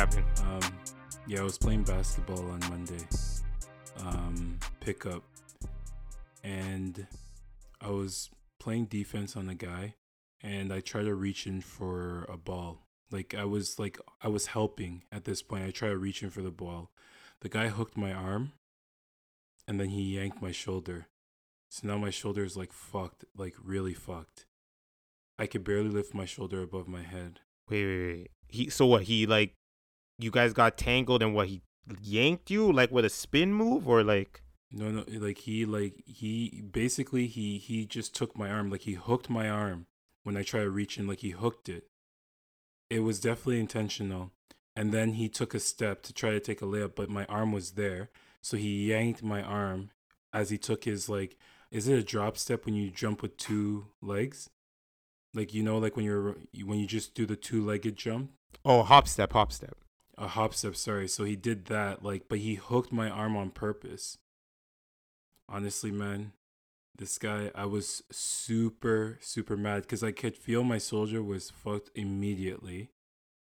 Happened? Um, yeah, I was playing basketball on Monday. Um, pickup, and I was playing defense on a guy, and I tried to reach in for a ball. Like I was like I was helping at this point. I tried to reach in for the ball. The guy hooked my arm, and then he yanked my shoulder. So now my shoulder is like fucked, like really fucked. I could barely lift my shoulder above my head. Wait, wait, wait. He so what? He like, you guys got tangled and what? He yanked you like with a spin move or like? No, no, eh, like he like he basically he he just took my arm, like he hooked my arm when I tried to reach in, like he hooked it. It was definitely intentional. And then he took a step to try to take a layup, but my arm was there. So he yanked my arm as he took his like is it a drop step when you jump with two legs? Like you know, like when you're when you just do the two legged jump. Oh, hop step, hop step. A hop step, sorry. So he did that, like, but he hooked my arm on purpose. Honestly, man, this guy, I was super, super mad because I could feel my soldier was fucked immediately.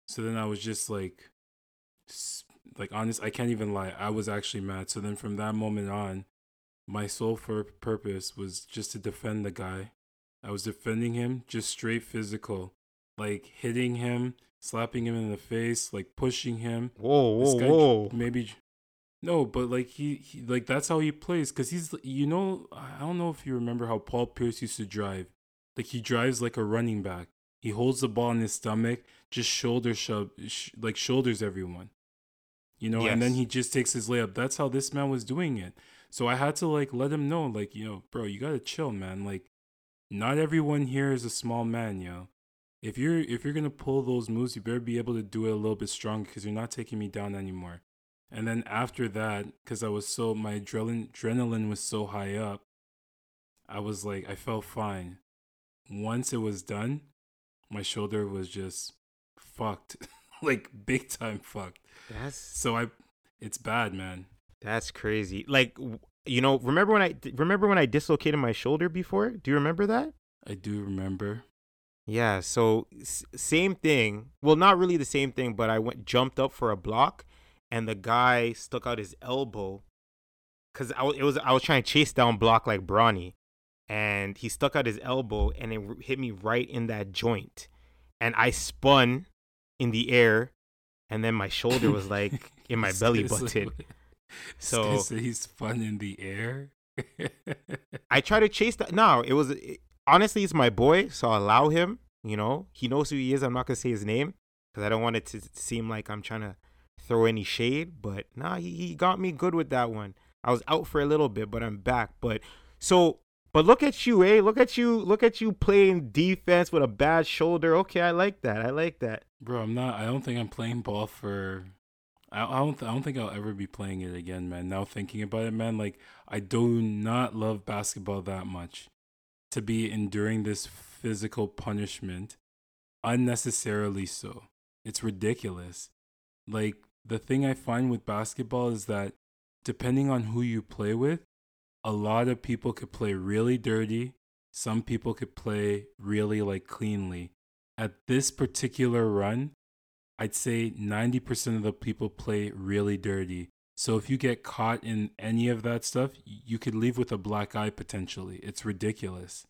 So then I was just like, like honest, I can't even lie. I was actually mad. So then from that moment on, my sole for purpose was just to defend the guy. I was defending him, just straight physical, like hitting him, slapping him in the face, like pushing him. Whoa, whoa, whoa! Maybe no, but like he, he like that's how he plays. Cause he's you know I don't know if you remember how Paul Pierce used to drive. Like he drives like a running back. He holds the ball in his stomach, just shoulder shove, sh- like shoulders everyone. You know, yes. and then he just takes his layup. That's how this man was doing it. So I had to like let him know, like, you know, bro, you gotta chill, man. Like, not everyone here is a small man, yo. If you're if you're gonna pull those moves, you better be able to do it a little bit stronger because you're not taking me down anymore. And then after that, because I was so my adrenaline adrenaline was so high up, I was like I felt fine. Once it was done, my shoulder was just fucked, like big time fucked. That's so I. It's bad, man. That's crazy. Like you know, remember when I remember when I dislocated my shoulder before? Do you remember that? I do remember. Yeah, so s- same thing. Well, not really the same thing, but I went jumped up for a block and the guy stuck out his elbow cuz I it was I was trying to chase down block like Bronny and he stuck out his elbow and it hit me right in that joint. And I spun in the air and then my shoulder was like in my belly button. So he's fun in the air. I tried to chase that. No, it was it, honestly, it's my boy, so I'll allow him. You know, he knows who he is. I'm not gonna say his name because I don't want it to seem like I'm trying to throw any shade. But nah, he, he got me good with that one. I was out for a little bit, but I'm back. But so, but look at you, eh? Look at you, look at you playing defense with a bad shoulder. Okay, I like that. I like that. Bro, I'm not. I don't think I'm playing ball for I, I don't I don't think I'll ever be playing it again, man. Now thinking about it, man, like I do not love basketball that much to be enduring this physical punishment unnecessarily so. It's ridiculous. Like the thing I find with basketball is that depending on who you play with, a lot of people could play really dirty. Some people could play really like cleanly. At this particular run, I'd say 90% of the people play really dirty. So if you get caught in any of that stuff, you could leave with a black eye potentially. It's ridiculous.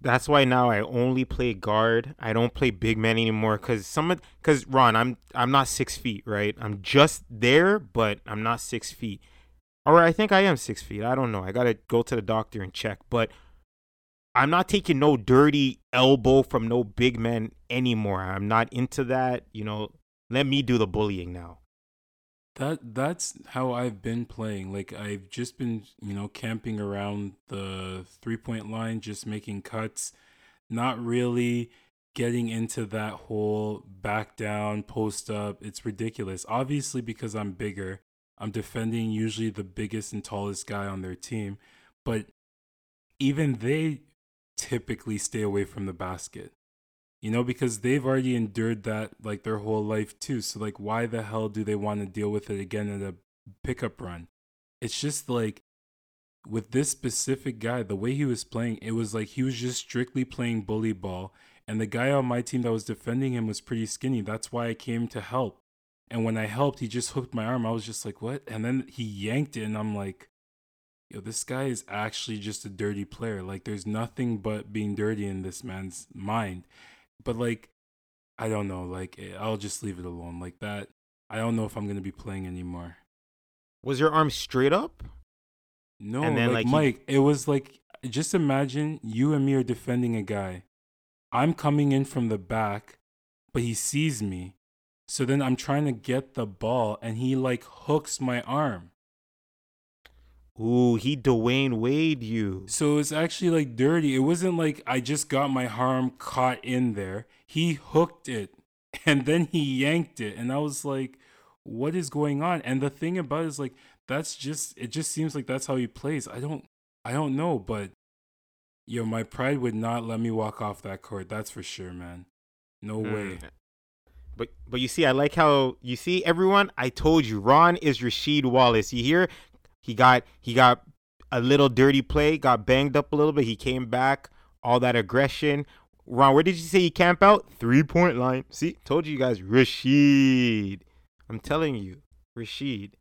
That's why now I only play guard. I don't play big man anymore because some because Ron, I'm I'm not six feet, right? I'm just there, but I'm not six feet. Or I think I am six feet. I don't know. I gotta go to the doctor and check. But I'm not taking no dirty elbow from no big man anymore. I'm not into that. You know, let me do the bullying now. That that's how I've been playing. Like I've just been, you know, camping around the three point line, just making cuts, not really getting into that whole back down, post up. It's ridiculous. Obviously because I'm bigger. I'm defending usually the biggest and tallest guy on their team, but even they typically stay away from the basket. You know, because they've already endured that like their whole life too. So like why the hell do they want to deal with it again in a pickup run? It's just like with this specific guy, the way he was playing, it was like he was just strictly playing bully ball. And the guy on my team that was defending him was pretty skinny. That's why I came to help. And when I helped, he just hooked my arm. I was just like, what? And then he yanked it, and I'm like, yo, this guy is actually just a dirty player. Like, there's nothing but being dirty in this man's mind. But, like, I don't know. Like, eh, I'll just leave it alone. Like, that, I don't know if I'm going to be playing anymore. Was your arm straight up? No, And then, like, like, he- Mike, it was like, just imagine you and me are defending a guy. I'm coming in from the back, but he sees me. So then I'm trying to get the ball, and he like hooks my arm. Ooh, he Dwyane Wade you. So it's actually like dirty. It wasn't like I just got my arm caught in there. He hooked it and then he yanked it. And I was like, what is going on? And the thing about it is like that's just it just seems like that's how he plays. I don't I don't know, but yo, my pride would not let me walk off that court. That's for sure, man. No way. Mm. But but you see, I like how you see everyone. I told you, Ron is Rasheed Wallace. You hear? He got he got a little dirty play, got banged up a little bit. He came back, all that aggression. Ron, where did you say he camp out? Three point line. See, told you guys, Rasheed. I'm telling you, Rasheed.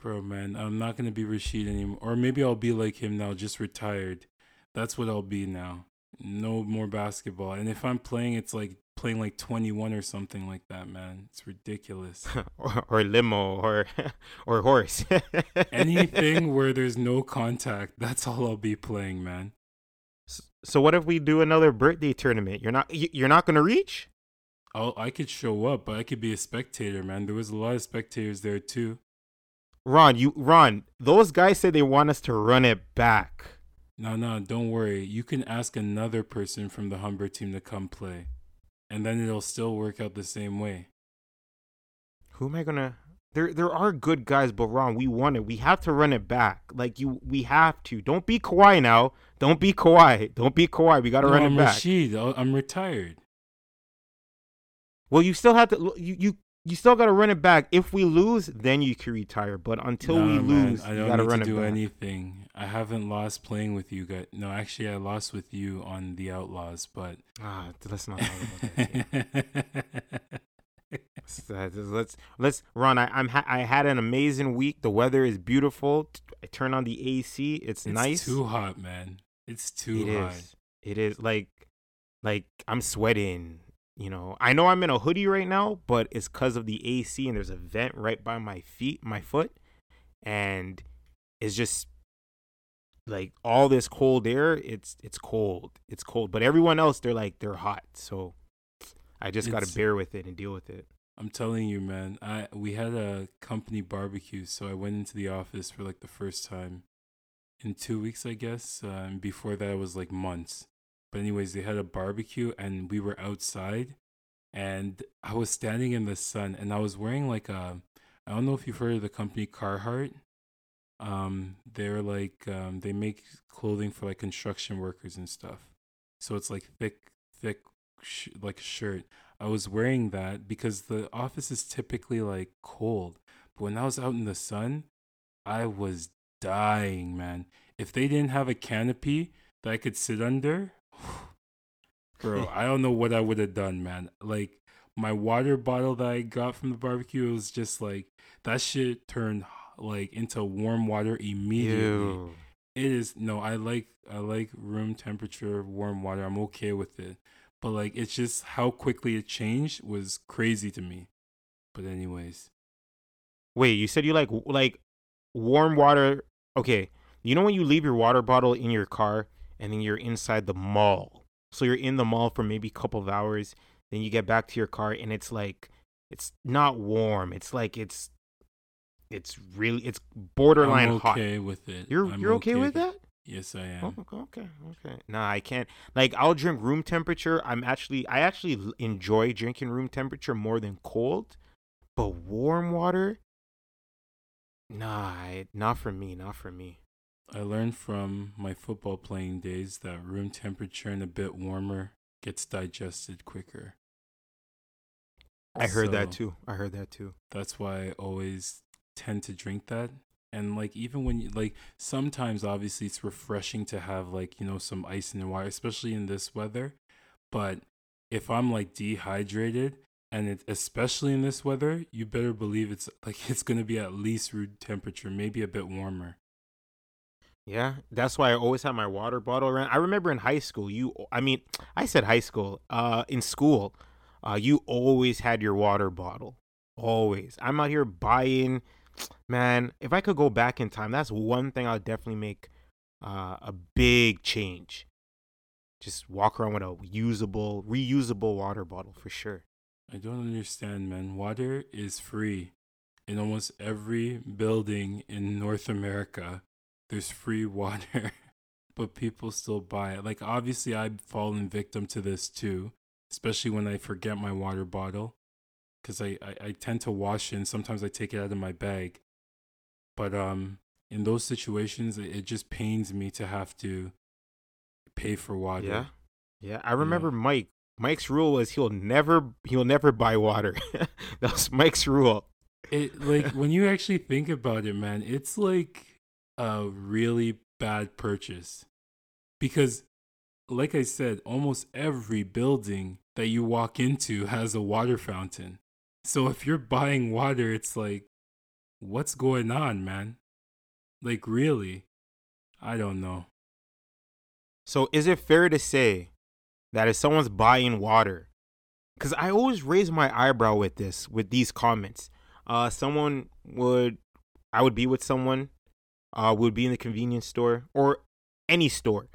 Bro, man, I'm not gonna be Rasheed anymore. Or maybe I'll be like him now, just retired. That's what I'll be now. No more basketball. And if I'm playing, it's like playing like 21 or something like that, man. It's ridiculous. or, or limo or or horse. Anything where there's no contact, that's all I'll be playing, man. So what if we do another birthday tournament? You're not you- you're not gonna reach. I'll, I could show up, but I could be a spectator, man. There was a lot of spectators there too. Ron, you Ron. Those guys said they want us to run it back. No, no, don't worry. You can ask another person from the Humber team to come play, and then it'll still work out the same way. Who am I gonna? There, there are good guys, but Ron, we want it. We have to run it back. Like you, we have to. Don't be Kawhi now. Don't be Kawhi. Don't be Kawhi. We got to No, run I'm it back. Rasheed. I'll- I'm retired. Well, you still have to. You, you, you still got to run it back. If we lose, then you can retire. But until we Nah, man, lose, I you don't got to run it do back. anything. I haven't lost playing with you guys. No, actually, I lost with you on the Outlaws, but Ah, let's not talk about that. Let's, uh, let's let's Ron. I, I'm ha- I had an amazing week. The weather is beautiful. I turn on the AC. It's, nice. it's nice. too hot, man. It's too It hot. is. It is like like I'm sweating. You know, I know I'm in a hoodie right now, but it's because of the AC and there's a vent right by my feet, my foot, and it's just like all this cold air. It's it's cold. It's cold. But everyone else, they're like they're hot. So I just got to bear with it and deal with it. I'm telling you, man. I we had a company barbecue, so I went into the office for like the first time in two weeks, I guess. Uh, and before that, it was like months. But anyways, they had a barbecue, and we were outside, and I was standing in the sun, and I was wearing like a. I don't know if you've heard of the company Carhartt. Um, they're like um, they make clothing for like construction workers and stuff. So it's like thick, thick, sh- like a shirt. I was wearing that because the office is typically like cold. But when I was out in the sun, I was dying, man. If they didn't have a canopy that I could sit under, bro, I don't know what I would have done, man. Like my water bottle that I got from the barbecue was just like that shit turned like into warm water immediately. Ew. It is no, I like I like room temperature warm water. I'm okay with it. But like it's just how quickly it changed was crazy to me. But anyways, Wait, you said you like like warm water. Okay, you know when you leave your water bottle in your car and then you're inside the mall. So you're in the mall for maybe a couple of hours, then you get back to your car and it's like it's not warm. It's like it's it's really it's borderline I'm hot. okay with it. You're I'm you're okay, with that? Yes, I am. Oh, okay, okay. Nah, I can't. Like, I'll drink room temperature. I'm actually, I actually enjoy drinking room temperature more than cold, but warm water. Nah, not for me. Not for me. I learned from my football playing days that room temperature and a bit warmer gets digested quicker. I heard that too. I heard that too. that's why I always tend to drink that. And like even when you like sometimes obviously it's refreshing to have like, you know, some ice in the water, especially in this weather. But if I'm like dehydrated, and it, especially in this weather, you better believe it's like it's gonna be at least room temperature, maybe a bit warmer. Yeah, that's why I always have my water bottle around. I remember in high school, you I mean, I said high school. Uh in school, uh you always had your water bottle. Always. I'm out here buying man, if I could go back in time, that's one thing I'll definitely make uh, a big change. Just walk around with a usable, reusable water bottle for sure. I don't understand, man. Water is free in almost every building in North America. There's free water, but people still buy it. Like, obviously, I've fallen victim to this too, especially when I forget my water bottle because I, I, I tend to wash it and sometimes I take it out of my bag. But um, in those situations, it, it just pains me to have to pay for water. Yeah. Yeah. I remember yeah. Mike Mike's rule was he'll never he'll never buy water. that was Mike's rule. It like when you actually think about it, man, it's like a really bad purchase. Because like I said, almost every building that you walk into has a water fountain. So if you're buying water, it's like what's going on, man? Like really? I don't know. So is it fair to say that if someone's buying water, because I always raise my eyebrow with this, with these comments. Uh, someone would, I would be with someone, uh, would be in the convenience store or any store,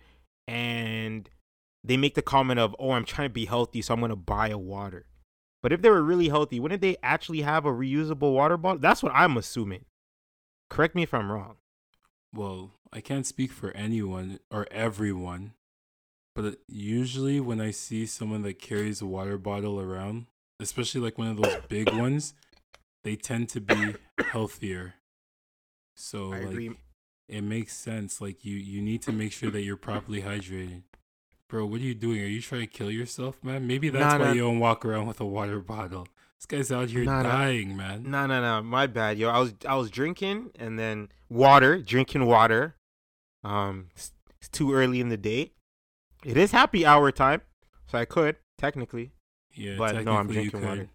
and they make the comment of, "Oh, I'm trying to be healthy, so I'm gonna buy a water." But if they were really healthy, wouldn't they actually have a reusable water bottle? That's what I'm assuming. Correct me if I'm wrong. Well, I can't speak for anyone or everyone, but usually when I see someone that carries a water bottle around, especially like one of those big ones, they tend to be healthier. So I like agree. it makes sense. Like you you need to make sure that you're properly hydrated. Bro, what are you doing? Are you trying to kill yourself, man? Maybe that's nah, why nah. you don't walk around with a water bottle. This guy's out here nah, dying, man. No, no, no. My bad, yo. I was I was drinking and then water, drinking water. Um, it's, it's too early in the day. It is happy hour time, so I could technically. Yeah, but no, I'm drinking water.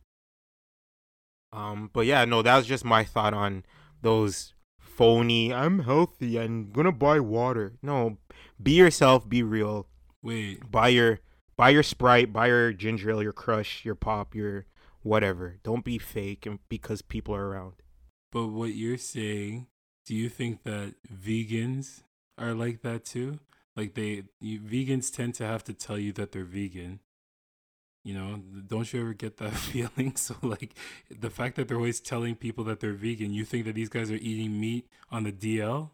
Um, but yeah, no, that was just my thought on those phony. I'm healthy. I'm gonna buy water. No, be yourself. Be real. Wait. Buy your buy your Sprite. Buy your ginger ale. Your Crush. Your pop. Your whatever. Don't be fake and because people are around. But what you're saying, do you think that vegans are like that too? Like they you, vegans tend to have to tell you that they're vegan. You know, don't you ever get that feeling? So like the fact that they're always telling people that they're vegan, you think that these guys are eating meat on the DL?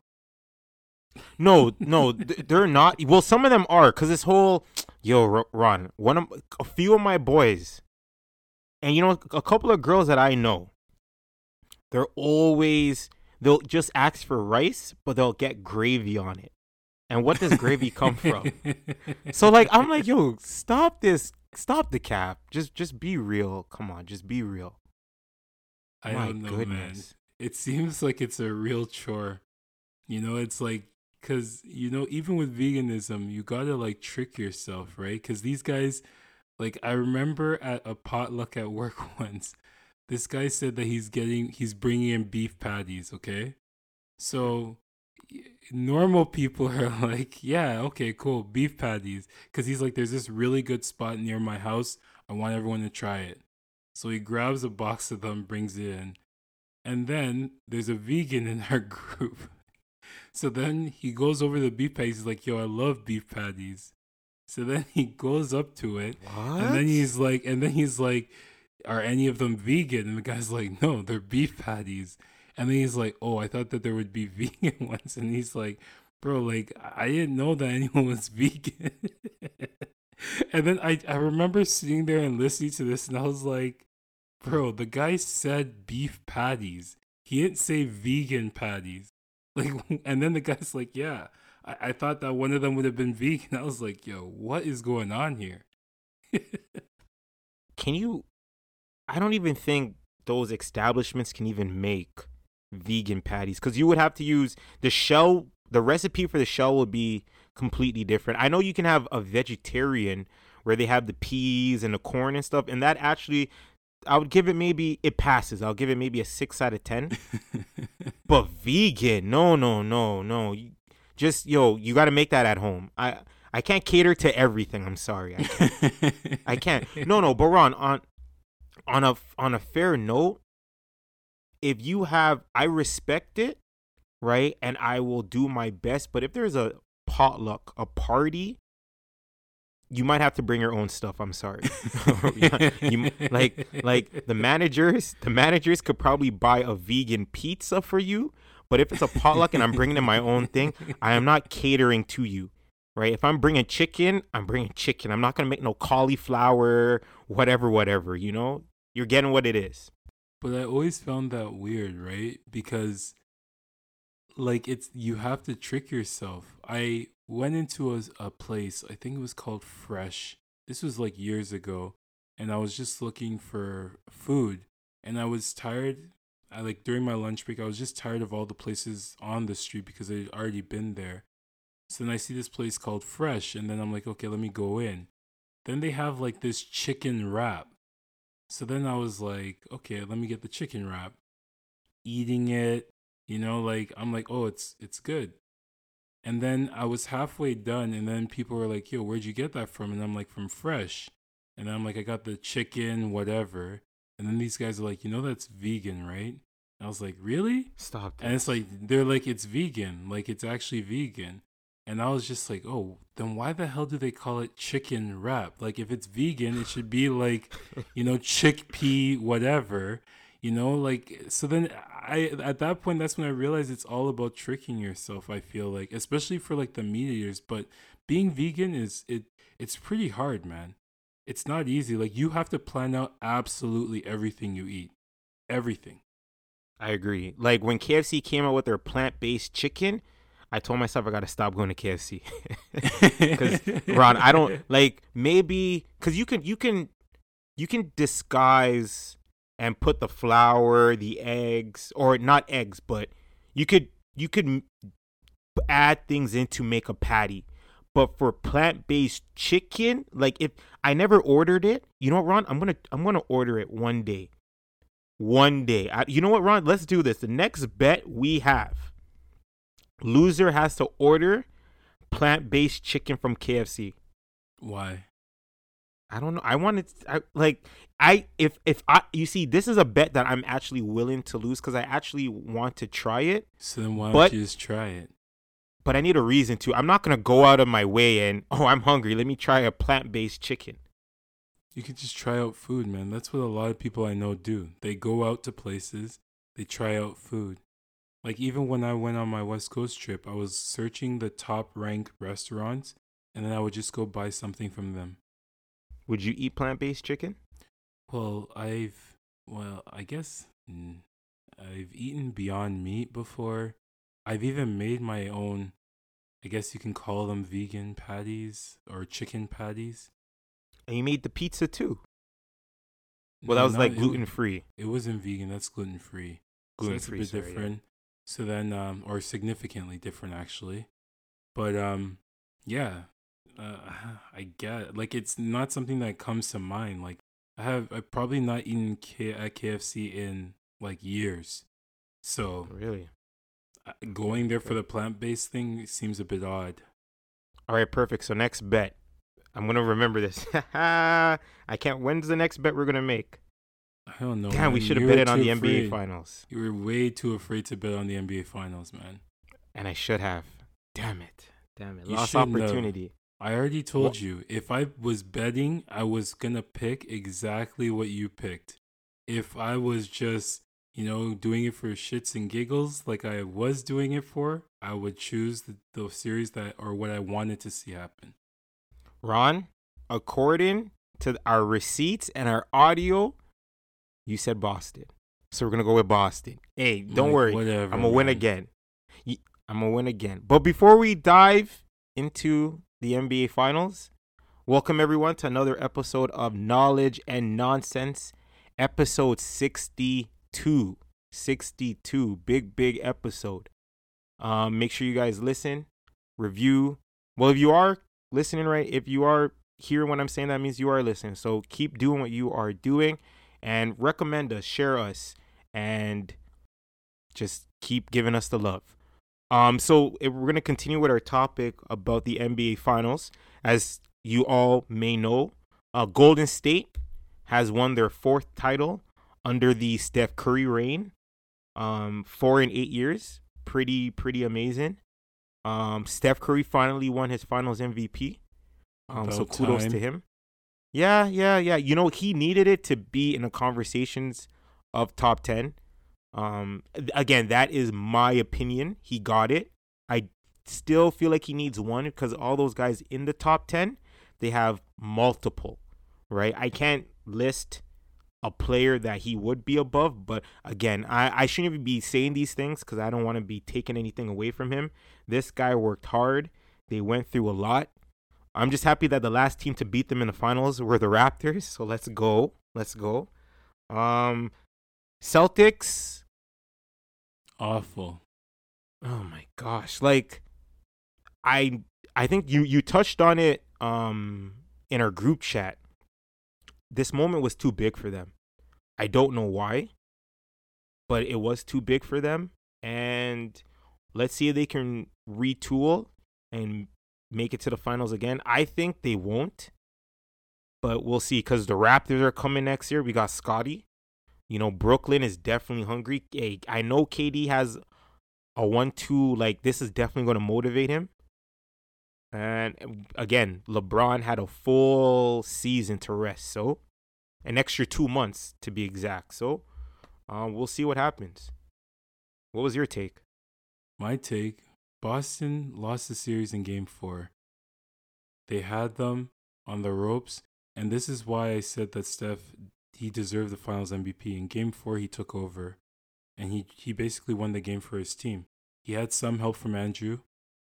No, no, they're not. Well, some of them are because this whole yo Ron, one of a few of my boys, and you know a couple of girls that I know, they're always they'll just ask for rice, but they'll get gravy on it and what does gravy come from? so like I'm like, yo, stop this, stop the cap. Just just be real. Come on, just be real. I My don't know, goodness. man. It seems like it's a real chore. You know, it's like because you know even with veganism, you gotta like trick yourself, right? Because these guys, like I remember at a potluck at work once, this guy said that he's getting he's bringing in beef patties. Okay, so normal people are like, yeah, okay, cool, beef patties. Because he's like, there's this really good spot near my house. I want everyone to try it. So he grabs a box of them, brings it in. And then there's a vegan in our group. So then he goes over the beef patties. He's like, yo, I love beef patties. So then he goes up to it. What? And then he's like, and then he's like, are any of them vegan? And the guy's like, no, they're beef patties. And then he's like, "Oh, I thought that there would be vegan ones." And he's like, "Bro, like I didn't know that anyone was vegan." and then I I remember sitting there and listening to this, and I was like, "Bro, the guy said beef patties. He didn't say vegan patties." Like, and then the guy's like, "Yeah." I, I thought that one of them would have been vegan. I was like, yo, what is going on here? can you I don't even think those establishments can even make vegan patties because you would have to use the shell. The recipe for the shell would be completely different. I know you can have a vegetarian where they have the peas and the corn and stuff, and that actually I would give it maybe it passes. I'll give it maybe a six out of ten. but vegan, no, no, no, no. Just yo, you got to make that at home. I I can't cater to everything. I'm sorry. I can't. I can't. No, no, but Ron, on on a on a fair note, if you have I respect it, right? And I will do my best, but if there's a potluck, a party, you might have to bring your own stuff. I'm sorry. you, like like the managers, the managers could probably buy a vegan pizza for you, but if it's a potluck and I'm bringing in my own thing, I am not catering to you. Right? If I'm bringing chicken, I'm bringing chicken. I'm not going to make no cauliflower, whatever whatever, you know? You're getting what it is. But I always found that weird, right? Because like it's you have to trick yourself. I went into a, a place, I think it was called Fresh. This was like years ago, and I was just looking for food and I was tired. I like during my lunch break, I was just tired of all the places on the street because I'd already been there. So then I see this place called Fresh, and then I'm like, okay, let me go in. Then they have like this chicken wrap. So then I was like, okay, let me get the chicken wrap. Eating it, you know, like I'm like, oh, it's it's good. And then I was halfway done, and then people were like, yo, where'd you get that from? And I'm like, from Fresh. And I'm like, I got the chicken, whatever. And then these guys are like, you know, that's vegan, right? I was like, really? Stop. And it's like they're like it's vegan, like it's actually vegan. And I was just like, oh, then why the hell do they call it chicken wrap? Like if it's vegan, it should be like, you know, chickpea whatever. You know, like so then I at that point that's when I realized it's all about tricking yourself, I feel like, especially for like the meat eaters, but being vegan is it it's pretty hard, man. It's not easy. Like you have to plan out absolutely everything you eat. Everything. I agree. Like when KFC came out with their plant-based chicken, I told myself I got to stop going to KFC. Cuz Ron, I don't like maybe cuz you can you can you can disguise and put the flour, the eggs or not eggs, but you could you could add things in to make a patty. But for plant-based chicken, like if I never ordered it, you know what, Ron? I'm gonna I'm gonna order it one day. One day. I, you know what, Ron? Let's do this. The next bet we have, loser has to order plant-based chicken from KFC. Why? I don't know. I wanted I, like I if if I you see this is a bet that I'm actually willing to lose because I actually want to try it, So then why But- don't you just try it? but I need a reason to. I'm not gonna go out of my way and oh I'm hungry. Let me try a plant-based chicken. You could just try out food, man. That's what a lot of people I know do. They go out to places, they try out food. Like even when I went on my West Coast trip, I was searching the top ranked restaurants and then I would just go buy something from them. Would you eat plant-based chicken? Well, I've well, I guess I've eaten Beyond Meat before. I've even made my own I guess you can call them vegan patties or chicken patties. And you made the pizza too. Well, that No, was not- like gluten free. It wasn't vegan. That's gluten free. Gluten so free, that's a bit sorry, yeah. different. So then, um, or significantly different actually. But um, yeah, uh, I get like it's not something that comes to mind. Like I have, I've probably not eaten K- at KFC in like years. So Really? going there for the plant based thing seems a bit odd. All right, perfect. So next bet. I'm gonna remember this. I can't. When's the next bet we're gonna make? I don't know. Damn, we should have bet it on the NBA finals, You were way too afraid to bet on the NBA finals, man. and I should have. Damn it! Damn it! You Lost opportunity. I already told Wha- you if I was betting, I was gonna pick exactly what you picked. If I was just, you know, doing it for shits and giggles, like I was doing it for, I would choose the, the series that or what I wanted to see happen. Ron, according to our receipts and our audio, you said Boston. So we're gonna go with Boston. Hey, don't Like, worry. whatever. I'm gonna win again. I'm gonna win again. But before we dive into the NBA Finals, welcome everyone to another episode of Knowledge and Nonsense, episode 62. 62. Big, big episode. Um, make sure you guys listen, review. Well, if you are listening, right, if you are hearing what I'm saying, that means you are listening. So keep doing what you are doing. And recommend us, share us, and just keep giving us the love. Um, so we're gonna continue with our topic about the NBA Finals. As you all may know, uh, Golden State has won their fourth title under the Steph Curry reign. Um, four in eight years, pretty pretty amazing. Um, Steph Curry finally won his Finals MVP. Um, so kudos time. to him. Yeah, yeah, yeah. You know, he needed it to be in the conversations of top 10. Um again, that is my opinion. He got it. I still feel like he needs one because all those guys in the top 10, they have multiple, right? I can't list a player that he would be above, but again, I, I shouldn't even be saying these things because I don't want to be taking anything away from him. This guy worked hard. They went through a lot. I'm just happy that the last team to beat them in the finals were the Raptors. So let's go. Let's go. Um Celtics. Awful. Oh my gosh. Like I I think you you touched on it um in our group chat. This moment was too big for them. I don't know why, but it was too big for them and let's see if they can retool and make it to the finals again. I think they won't. But we'll see cuz the Raptors are coming next year. We got Scottie. You know, Brooklyn is definitely hungry. Hey, I know KD has a one-two. Like this is definitely going to motivate him. And again, LeBron had a full season to rest, so an extra two months to be exact. So, um, we'll see what happens. What was your take? My take Boston lost the series in game four. They had them on the ropes, and this is why I said that Steph he deserved the finals MVP. In game four, he took over and he, he basically won the game for his team. He had some help from Andrew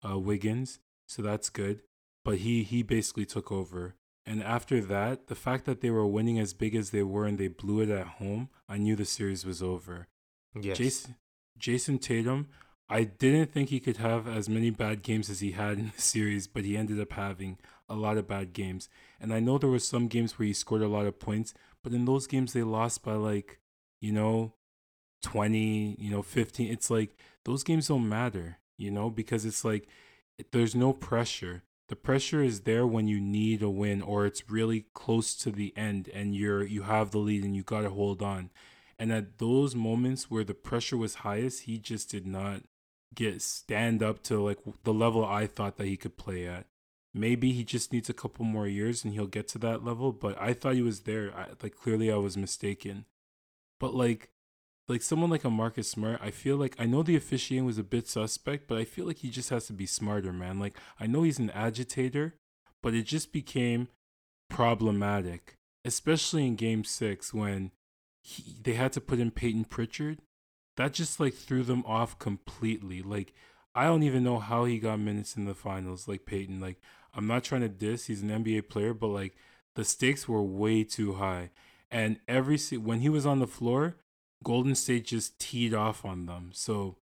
uh, Wiggins, so that's good. But he he basically took over. And after that, the fact that they were winning as big as they were and they blew it at home, I knew the series was over. Yes. Jayson Jayson Tatum, I didn't think he could have as many bad games as he had in the series, but he ended up having a lot of bad games. And I know there were some games where he scored a lot of points, but in those games they lost by like, you know, 20, you know, 15. It's like those games don't matter, you know, because it's like there's no pressure. The pressure is there when you need a win or it's really close to the end and you're you have the lead and you got to hold on. And at those moments where the pressure was highest, he just did not get stand up to like the level I thought that he could play at. Maybe he just needs a couple more years and he'll get to that level, but I thought he was there. I, like clearly I was mistaken. But like like someone like a Marcus Smart, I feel like I know the officiating was a bit suspect, but I feel like he just has to be smarter, man. Like I know he's an agitator, but it just became problematic, especially in game 6 when he, they had to put in Payton Pritchard. That just like threw them off completely. Like I don't even know how he got minutes in the finals like Payton. Like I'm not trying to diss, he's an NBA player, but like the stakes were way too high. And every se- when he was on the floor, Golden State just teed off on them. So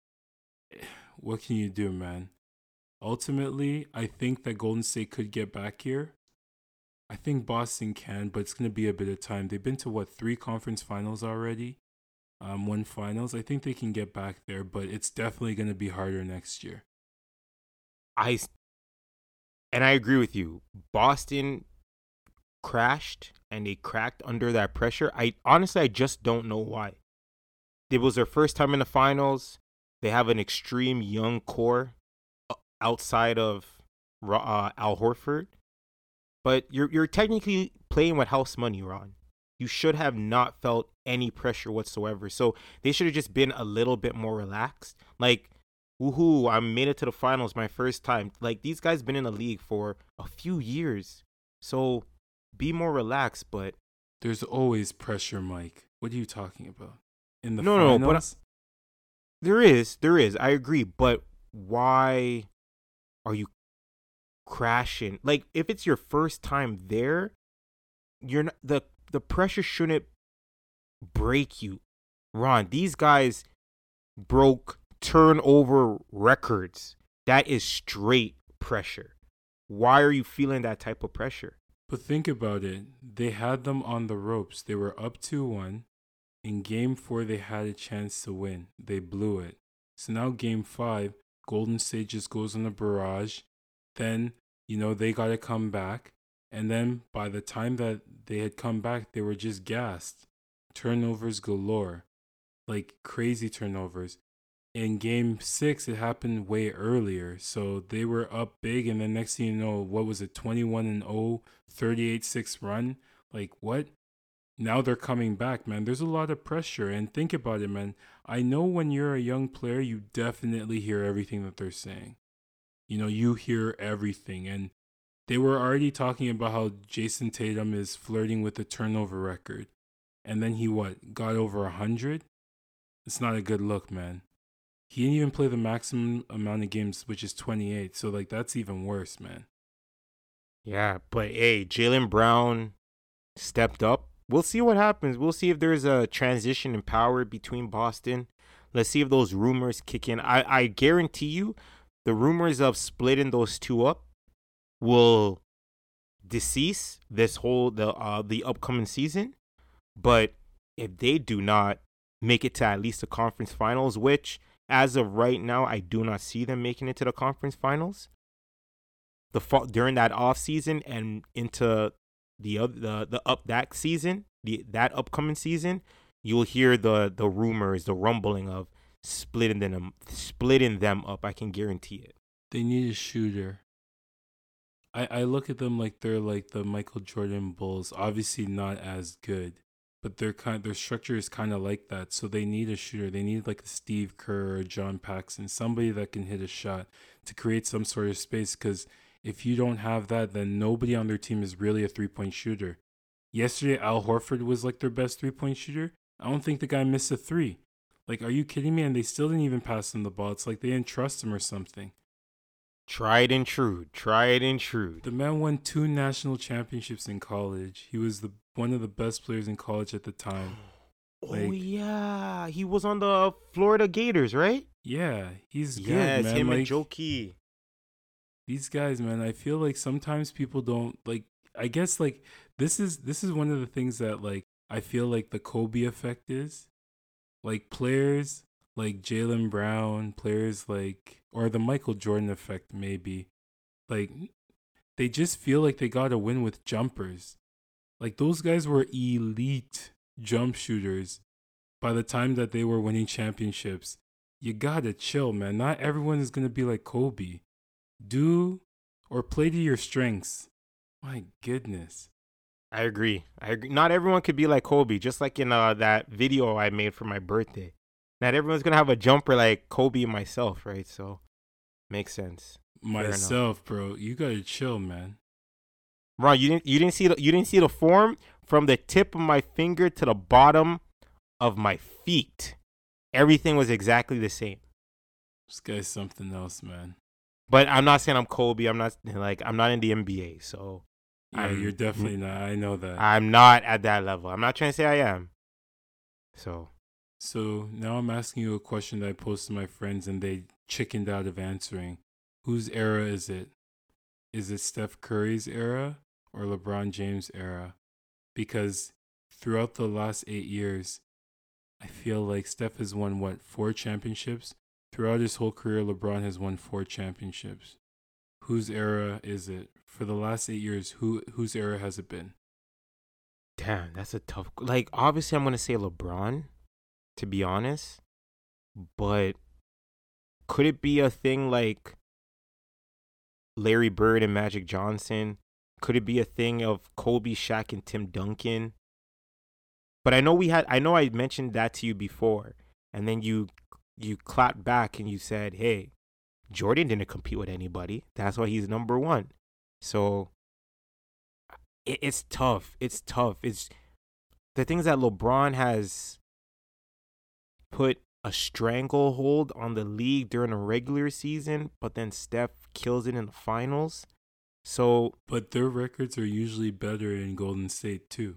what can you do, man? Ultimately, I think that Golden State could get back here. I think Boston can, but it's going to be a bit of time. They've been to what, three conference finals already? Um, one finals. I think they can get back there, but it's definitely going to be harder next year. I and I agree with you. Boston crashed and they cracked under that pressure. I honestly I just don't know why. It was their first time in the finals. They have an extreme young core uh, outside of uh, Al Horford, but you're you're technically playing with house money, Ron. You should have not felt any pressure whatsoever. So they should have just been a little bit more relaxed. Like woohoo, I made it to the finals my first time. Like these guys been in the league for a few years. So be more relaxed, but There's always pressure, Mike. What are you talking about? In the No, no, finals? but there is, there is. I agree, but why are you crashing? Like if it's your first time there, you're not the the pressure shouldn't break you. Ron, these guys broke turnover records. That is straight pressure. Why are you feeling that type of pressure? But think about it. They had them on the ropes. They were up 2 1. In game four, they had a chance to win. They blew it. So now, game five, Golden State just goes on a barrage. Then, you know, they got to come back. And then by the time that they had come back, they were just gassed. Turnovers galore. Like crazy turnovers. In game six, it happened way earlier. So they were up big. And then next thing you know, what was it, 21 and 0, 38 6 run? Like, what? now they're coming back, man. There's a lot of pressure. And think about it, man. I know when you're a young player, you definitely hear everything that they're saying. You know, you hear everything. And they were already talking about how Jayson Tatum is flirting with the turnover record. And then he, what, got over 100? It's not a good look, man. He didn't even play the maximum amount of games, which is 28. So, like, that's even worse, man. Yeah, but hey, Jaylen Brown stepped up we'll see what happens. We'll see if there's a transition in power between Boston. Let's see if those rumors kick in. I, I guarantee you, the rumors of splitting those two up will decease this whole the uh the upcoming season. But if they do not make it to at least the conference finals, which as of right now, I do not see them making it to the conference finals. The fall during that off season and into the other the the up that season, the that upcoming season, you'll hear the the rumors, the rumbling of splitting them splitting them up. I can guarantee it. They need a shooter. I I look at them like they're like the Michael Jordan Bulls. Obviously not as good, but their kind their structure is kind of like that. So they need a shooter. They need like a Steve Kerr or John Paxson, somebody that can hit a shot to create some sort of space because if you don't have that, then nobody on their team is really a three point shooter. Yesterday, Al Horford was like their best three point shooter. I don't think the guy missed a three. Like, are you kidding me? And they still didn't even pass him the ball. It's like they didn't trust him or something. Tried and true. Tried and true. The man won two national championships in college. He was the one of the best players in college at the time. Oh, like, oh yeah, he was on the Florida Gators, right? Yeah, he's yes, good, man. him like, and Jokey these guys, man, I feel like sometimes people don't like I guess like this is this is one of the things that like I feel like the Kobe effect is. Like players like Jaylen Brown, players like or the Michael Jordan effect maybe. Like they just feel like they got to win with jumpers. Like those guys were elite jump shooters by the time that they were winning championships. You got to chill, man. Not everyone is going to be like Kobe do or play to your strengths. My goodness. I agree. I agree. Not everyone could be like Kobe, just like in uh, that video I made for my birthday. Not everyone's gonna have a jumper like Kobe and myself, right? So makes sense. Myself, bro. You gotta chill, man. Ron, you didn't you didn't see the you didn't see the form from the tip of my finger to the bottom of my feet. Everything was exactly the same. This guy's something else, man. But I'm not saying I'm Kobe. I'm not like I'm not in the NBA. So yeah, I'm, you're definitely not. I know that. I'm not at that level. I'm not trying to say I am. So. So now I'm asking you a question that I posed to my friends, and they chickened out of answering. Whose era is it? Is it Steph Curry's era or LeBron James' era? Because throughout the last eight years, I feel like Steph has won what four championships, Throughout his whole career, LeBron has won four championships. Whose era is it? For the last eight years, who whose era has it been? Damn, that's a tough. Like, obviously, I'm gonna say LeBron, to be honest. But could it be a thing like Larry Bird and Magic Johnson? Could it be a thing of Kobe, Shaq, and Tim Duncan? But I know we had. I know I mentioned that to you before, and then you you clapped back and you said, "Hey, Jordan didn't compete with anybody. That's why he's number one." So it, it's tough. It's tough. It's the things that LeBron has put a stranglehold on the league during a regular season, but then Steph kills it in the finals. So, but their records are usually better in Golden State too.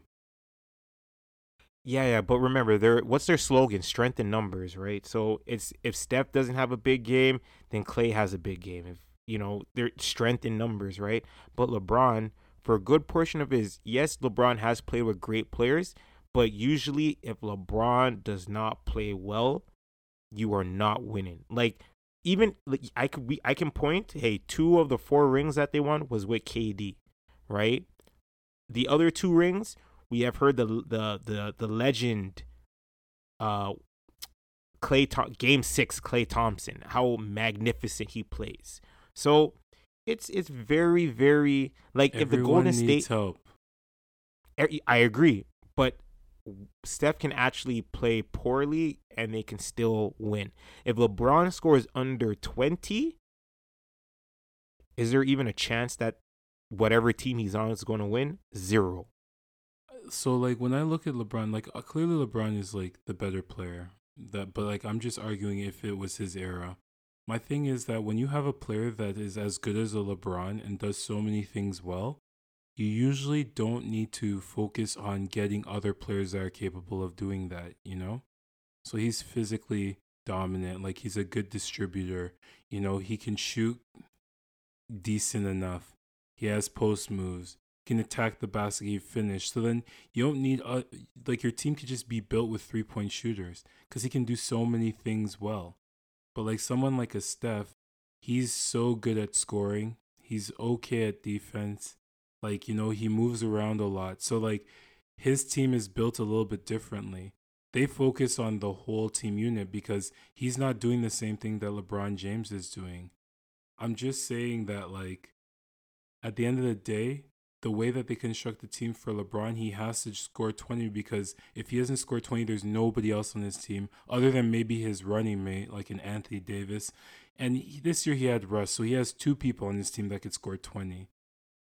Yeah, yeah, but remember, their what's their slogan? Strength in numbers, right? So it's if Steph doesn't have a big game, then Clay has a big game. If you know, their strength in numbers, right? But LeBron, for a good portion of his yes, LeBron has played with great players, but usually if LeBron does not play well, you are not winning. Like even like, I could we I can point, hey, two of the four rings that they won was with KD, right? The other two rings, we have heard the the the the legend uh Klay Tom- game 6 Klay Thompson, how magnificent he plays. So it's it's very very like Everyone if the Golden State help. I agree, but Steph can actually play poorly and they can still win. If LeBron scores under 20, is there even a chance that whatever team he's on is going to win? Zero. So like when I look at LeBron, like uh, clearly LeBron is like the better player. That, but like I'm just arguing if it was his era. My thing is that when you have a player that is as good as a LeBron and does so many things well, you usually don't need to focus on getting other players that are capable of doing that, you know? So he's physically dominant, like he's a good distributor. You know, he can shoot decent enough. He has post moves. Can attack the basket, he finish. So then you don't need uh, like your team could just be built with three point shooters because he can do so many things well. But like someone like a Steph, he's so good at scoring. He's okay at defense. Like, you know, he moves around a lot. So like his team is built a little bit differently. They focus on the whole team unit because he's not doing the same thing that LeBron James is doing. I'm just saying that like at the end of the day, the way that they construct the team for LeBron, he has to score 20 because if he doesn't score 20, there's nobody else on his team other than maybe his running mate, like an Anthony Davis. And he, this year he had Russ, so he has two people on his team that could score 20.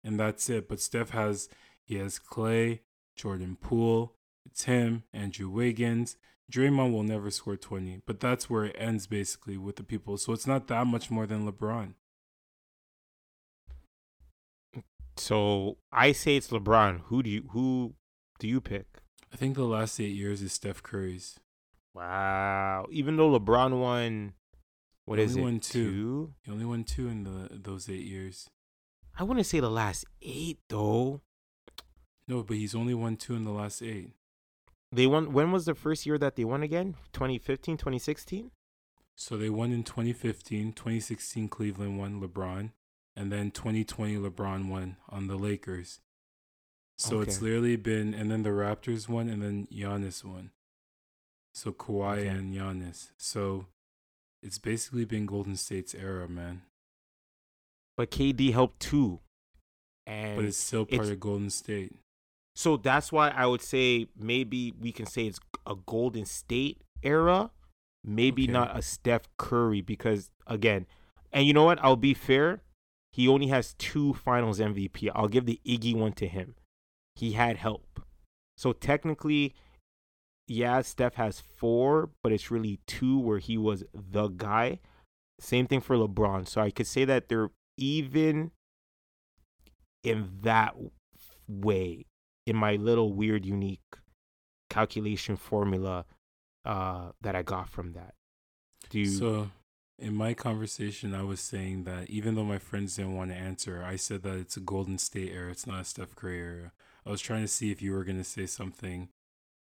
And that's it. But Steph has, he has Klay, Jordan Poole, it's him, Andrew Wiggins. Draymond will never score 20, but that's where it ends basically with the people. So it's not that much more than LeBron. So I say it's LeBron. Who do you who do you pick? I think the last eight years is Steph Curry's. Wow. Even though LeBron won what He is only it? won two. two? He only won two in the those eight years. I wouldn't say the last eight though. No, but he's only won two in the last eight. They won when was the first year that they won again? 2015, 2016? So they won in 2015, 2016 Cleveland won LeBron, and then 2020 LeBron won on the Lakers. So it's literally been, and then the Raptors won, and then Giannis won. So Kawhi Okay. and Giannis. So it's basically been Golden State's era, man. But KD helped too. And But it's still part it's- of Golden State. So that's why I would say maybe we can say it's a Golden State era, maybe Okay. not a Steph Curry because again, and you know what? I'll be fair. He only has two Finals MVP. I'll give the Iggy one to him. He had help. So technically, yeah, Steph has four, but it's really two where he was the guy. Same thing for LeBron. So I could say that they're even in that way in my little weird unique calculation formula uh that I got from that. Do you So, in my conversation, I was saying that even though my friends didn't want to answer, I said that it's a Golden State era. It's not a Steph Curry era. I was trying to see if you were gonna say something.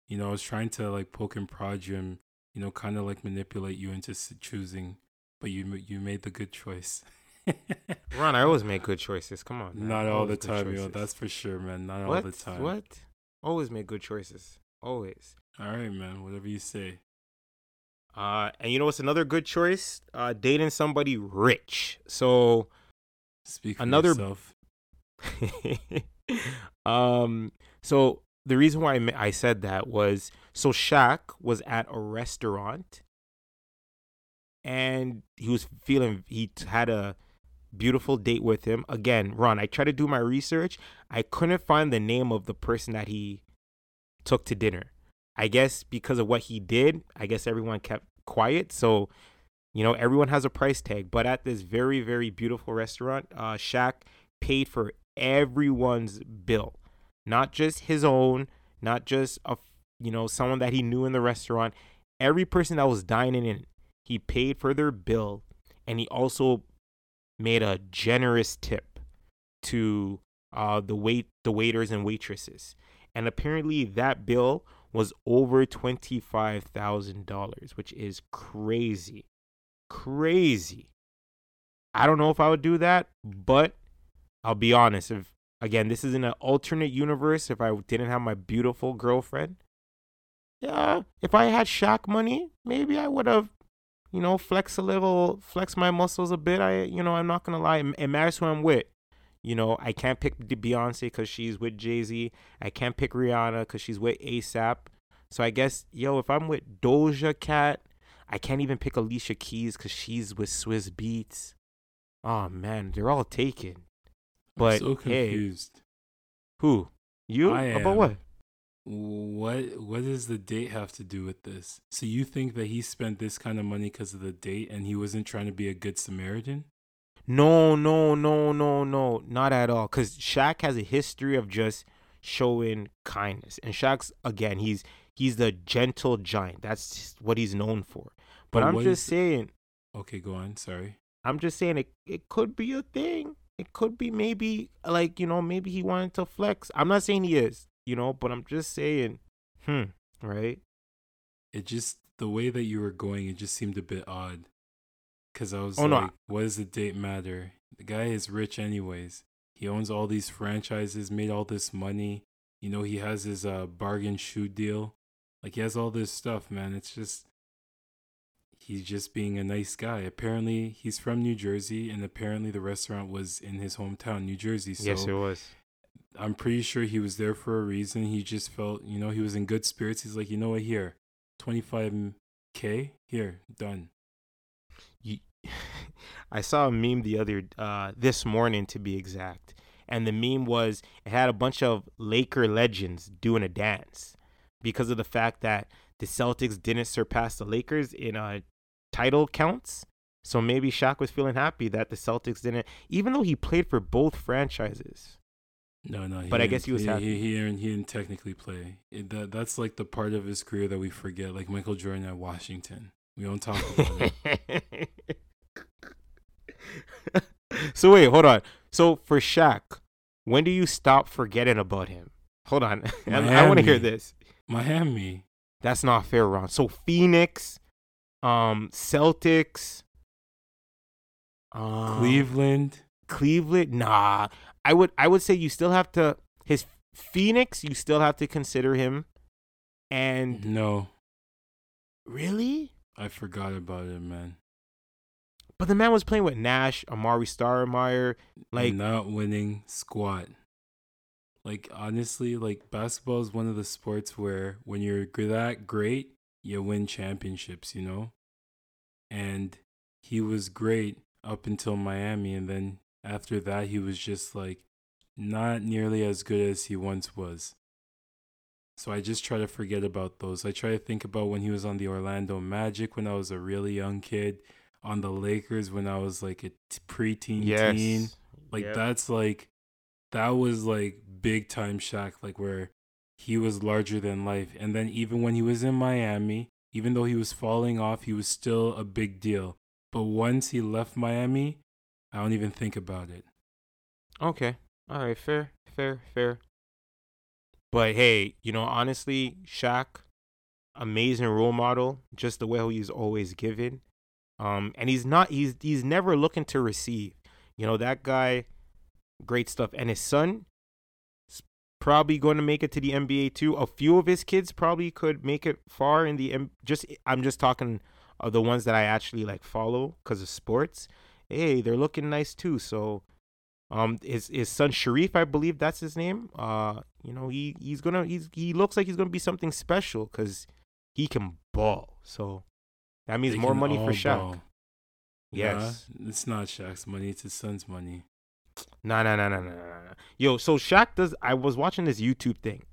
You know, I was trying to like poke and prod you and you know, kind of like manipulate you into choosing, but you you made the good choice. Ron, I always make good choices. Come on. man. Not all Always the time, yo. That's for sure, man. Not what? all the time. What? Always make good choices. Always. All right, man. Whatever you say. Uh and you know what's another good choice? Uh dating somebody rich. So Speak Another- yourself. um so the reason why I, I said that was so Shaq was at a restaurant and he was feeling he had a beautiful date with him. Again ron i tried to do my research. I couldn't find the name of the person that he took to dinner. I guess because of what he did i guess everyone kept quiet. So you know everyone has a price tag. But at this very very beautiful restaurant uh Shaq paid for everyone's bill. Not just his own not just a you know someone that he knew in the restaurant. Every person that was dining in he paid for their bill. And he also made a generous tip to uh, the wait the waiters and waitresses, and apparently that bill was over twenty five thousand dollars, which is crazy, crazy. I don't know if I would do that, but I'll be honest. If again, this is in an alternate universe, if I didn't have my beautiful girlfriend, yeah, if I had Shaq money, maybe I would have, you know, flex a little, flex my muscles a bit. I, you know, I'm not gonna lie, it matters who I'm with. You know, I can't pick Beyonce because she's with Jay Z. I can't pick Rihanna because she's with ASAP. So I guess, yo, if I'm with Doja Cat, I can't even pick Alicia Keys because she's with Swizz Beatz. Oh man, they're all taken. But I'm so hey, confused. who? You? I About am. what? What what does the date have to do with this? So you think that he spent this kind of money because of the date and he wasn't trying to be a good Samaritan? No, no, no, no, no, not at all. Cause Shaq has a history of just showing kindness, and Shaq's again, he's he's the gentle giant. That's what he's known for. But, But I'm just is- saying, Okay, go on. Sorry. I'm just saying it. It could be a thing. It could be maybe like you know maybe he wanted to flex. I'm not saying he is, you know, but I'm just saying, hmm, right? It just the way that you were going, it just seemed a bit odd. Cause I was Oh, no, like, what does the date matter? The guy is rich anyways. He owns all these franchises, made all this money. You know, he has his uh bargain shoe deal. Like he has all this stuff, man. It's just he's just being a nice guy. Apparently, he's from New Jersey, and apparently the restaurant was in his hometown, New Jersey. So yes, it was. I'm pretty sure he was there for a reason. He just felt, you know, he was in good spirits. He's like, you know what, here, 25k, here, done. you, I saw a meme the other uh this morning to be exact. And the meme was it had a bunch of Laker legends doing a dance because of the fact that the Celtics didn't surpass the Lakers in uh title counts. So maybe Shaq was feeling happy that the Celtics didn't even though he played for both franchises. No, no. But I guess he was he, happy. He, he, didn't, he didn't technically play. It, that, that's like the part of his career that we forget, like Michael Jordan at Washington. We don't talk about it. so wait, hold on. So for Shaq, when do you stop forgetting about him? Hold on. I want to hear this. Miami. That's not fair, Ron. So Phoenix, um, Celtics, um, Cleveland. Cleveland. Nah, I would I would say you still have to his Phoenix. You still have to consider him. And No, really, I forgot about it, man. but the man was playing with Nash, Amar'e Stoudemire. Like, not winning squat. Like honestly, like basketball is one of the sports where when you're that great, you win championships, you know? And he was great up until Miami and then after that he was just like not nearly as good as he once was. So I just try to forget about those. I try to think about when he was on the Orlando Magic when I was a really young kid, on the Lakers when I was like a t- preteen yes, teen. Like Yep. that's like that was like big time Shaq, like where he was larger than life. And then even when he was in Miami, even though he was falling off, he was still a big deal. But once he left Miami, I don't even think about it. Okay. All right. Fair. Fair. Fair. But hey, you know, honestly, Shaq, amazing role model. Just the way he's always given. Um, and he's not. He's he's never looking to receive. You know that guy, great stuff. And his son, is probably going to make it to the NBA too. A few of his kids probably could make it far in the. M- Just I'm just talking of the ones that I actually like follow because of sports. Hey, they're looking nice too. So um, his his son Shareef, I believe that's his name. Uh, you know, he he's gonna he's he looks like he's gonna be something special because he can ball. So that means They more money for Shaq. ball. Yes. Nah, it's not Shaq's money, it's his son's money. No, no, no, no, no, no, no. Yo, so Shaq does. I was watching this YouTube thing,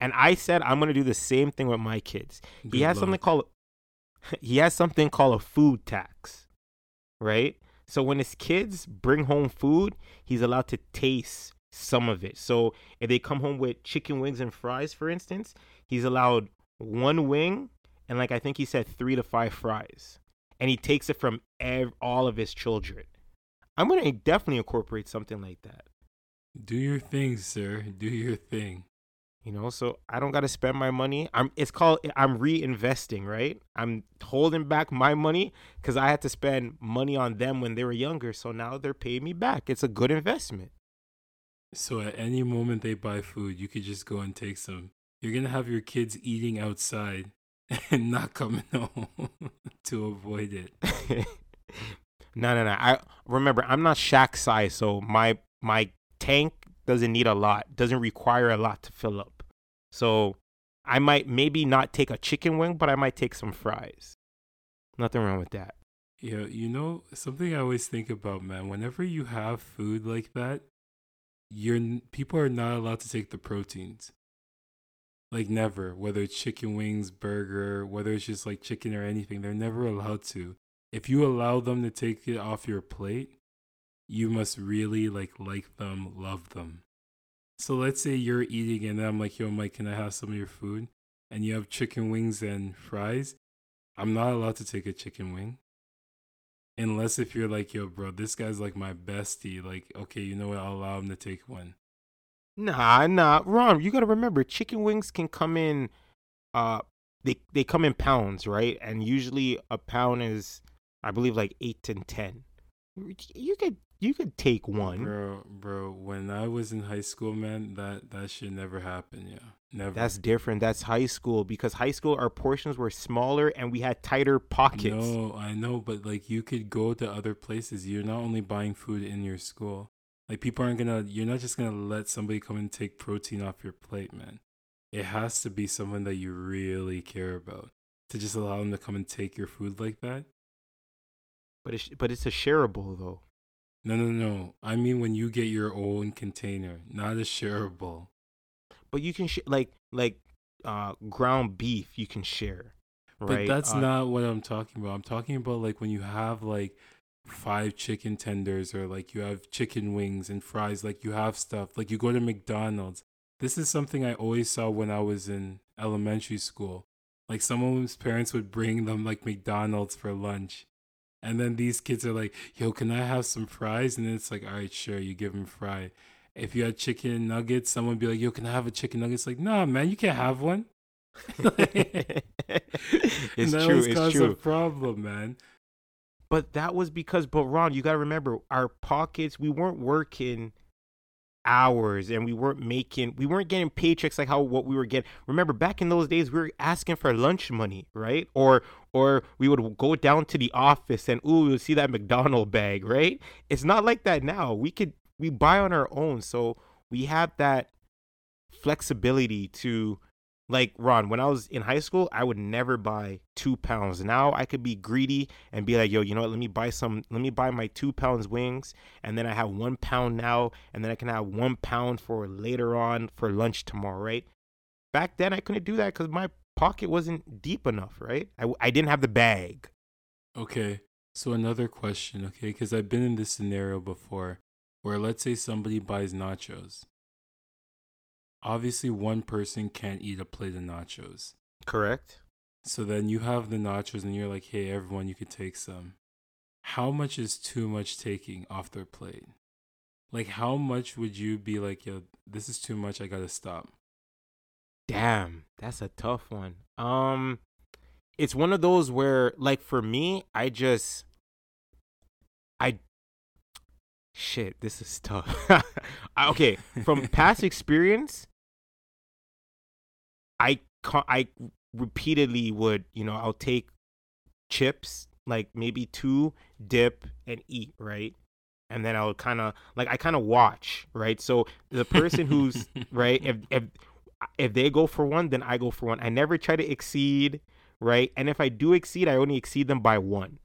and I said I'm gonna do the same thing with my kids. he Good has something luck. called he has something called a food tax, right? So when his kids bring home food, he's allowed to taste some of it. So if they come home with chicken wings and fries, for instance, he's allowed one wing and like I think he said three to five fries, and he takes it from ev- all of his children. I'm gonna definitely incorporate something like that. Do your thing, sir. Do your thing. You know, so I don't got to spend my money. I'm it's called I'm reinvesting, right? I'm holding back my money cuz I had to spend money on them when they were younger, so now they're paying me back. It's a good investment. So at any moment they buy food, you could just go and take some. You're going to have your kids eating outside and not coming home to avoid it. no, no, no. I remember I'm not Shaq size, so my my tank doesn't need a lot, doesn't require a lot to fill up. So I might maybe not take a chicken wing, but I might take some fries. Nothing wrong with that. Yeah, you know, something I always think about, man, whenever you have food like that, you're people are not allowed to take the proteins. Like never, whether it's chicken wings, burger, whether it's just like chicken or anything, they're never allowed to. If you allow them to take it off your plate, you must really like like them, love them. So let's say you're eating and I'm like, yo, Mike, can I have some of your food? And you have chicken wings and fries. I'm not allowed to take a chicken wing. Unless if you're like, yo, bro, this guy's like my bestie. Like, okay, you know what? I'll allow him to take one. Nah, nah, Ron, you gotta remember, chicken wings can come in, uh, they they come in pounds, right? And usually a pound is, I believe, like eight and ten. You could you could take one. Bro, bro, when I was in high school, man, that that should never happen, yeah. Never. That's different. That's high school because high school our portions were smaller and we had tighter pockets. No, I know, but like you could go to other places. You're not only buying food in your school. Like people aren't gonna you're not just gonna let somebody come and take protein off your plate, man. It has to be someone that you really care about to just allow them to come and take your food like that. But it's but it's a shareable though. No, no, no. I mean when you get your own container, not a shareable. But you can sh- like like uh ground beef you can share. Right? But that's uh, not what I'm talking about. I'm talking about like when you have like five chicken tenders or like you have chicken wings and fries, like you have stuff. Like you go to McDonald's. This is something I always saw when I was in elementary school. Like someone's parents would bring them like McDonald's for lunch and then these kids are like, yo, can I have some fries? And then it's like, all right, sure, you give them fry. If you had chicken nuggets, someone would be like, yo, can I have a chicken nugget? It's like, nah, man, you can't have one. it's that true. It's true. a problem, man. But that was because, but Ron, you gotta remember, our pockets. We weren't working hours, and we weren't making, we weren't getting paychecks like how what we were getting. Remember, back in those days, we were asking for lunch money, right? Or or we would go down to the office and ooh, you'll see that McDonald bag, right? It's not like that now. We could we buy on our own, so we have that flexibility to like Ron, when I was in high school, I would never buy two pounds. Now I could be greedy and be like, yo, you know what? Let me buy some, let me buy my two pounds wings. And then I have one pound now. And then I can have one pound for later on for lunch tomorrow, right? Back then, I couldn't do that because my pocket wasn't deep enough, right? I, I didn't have the bag. Okay. So another question, okay? Because I've been in this scenario before where let's say somebody buys nachos. Obviously, one person can't eat a plate of nachos. Correct. So then you have the nachos and you're like, hey, everyone, you could take some. How much is too much taking off their plate? Like, how much would you be like, yo, this is too much, I gotta stop? Damn, that's a tough one. Um, it's one of those where, like, for me, I just, I, shit, this is tough. Okay, from past experience, I I repeatedly would, you know, I'll take chips, like maybe two, dip and eat, right? And then I'll kind of like I kind of watch, right? So the person who's right, if if if they go for one, then I go for one. I never try to exceed, right? And if I do exceed, I only exceed them by one,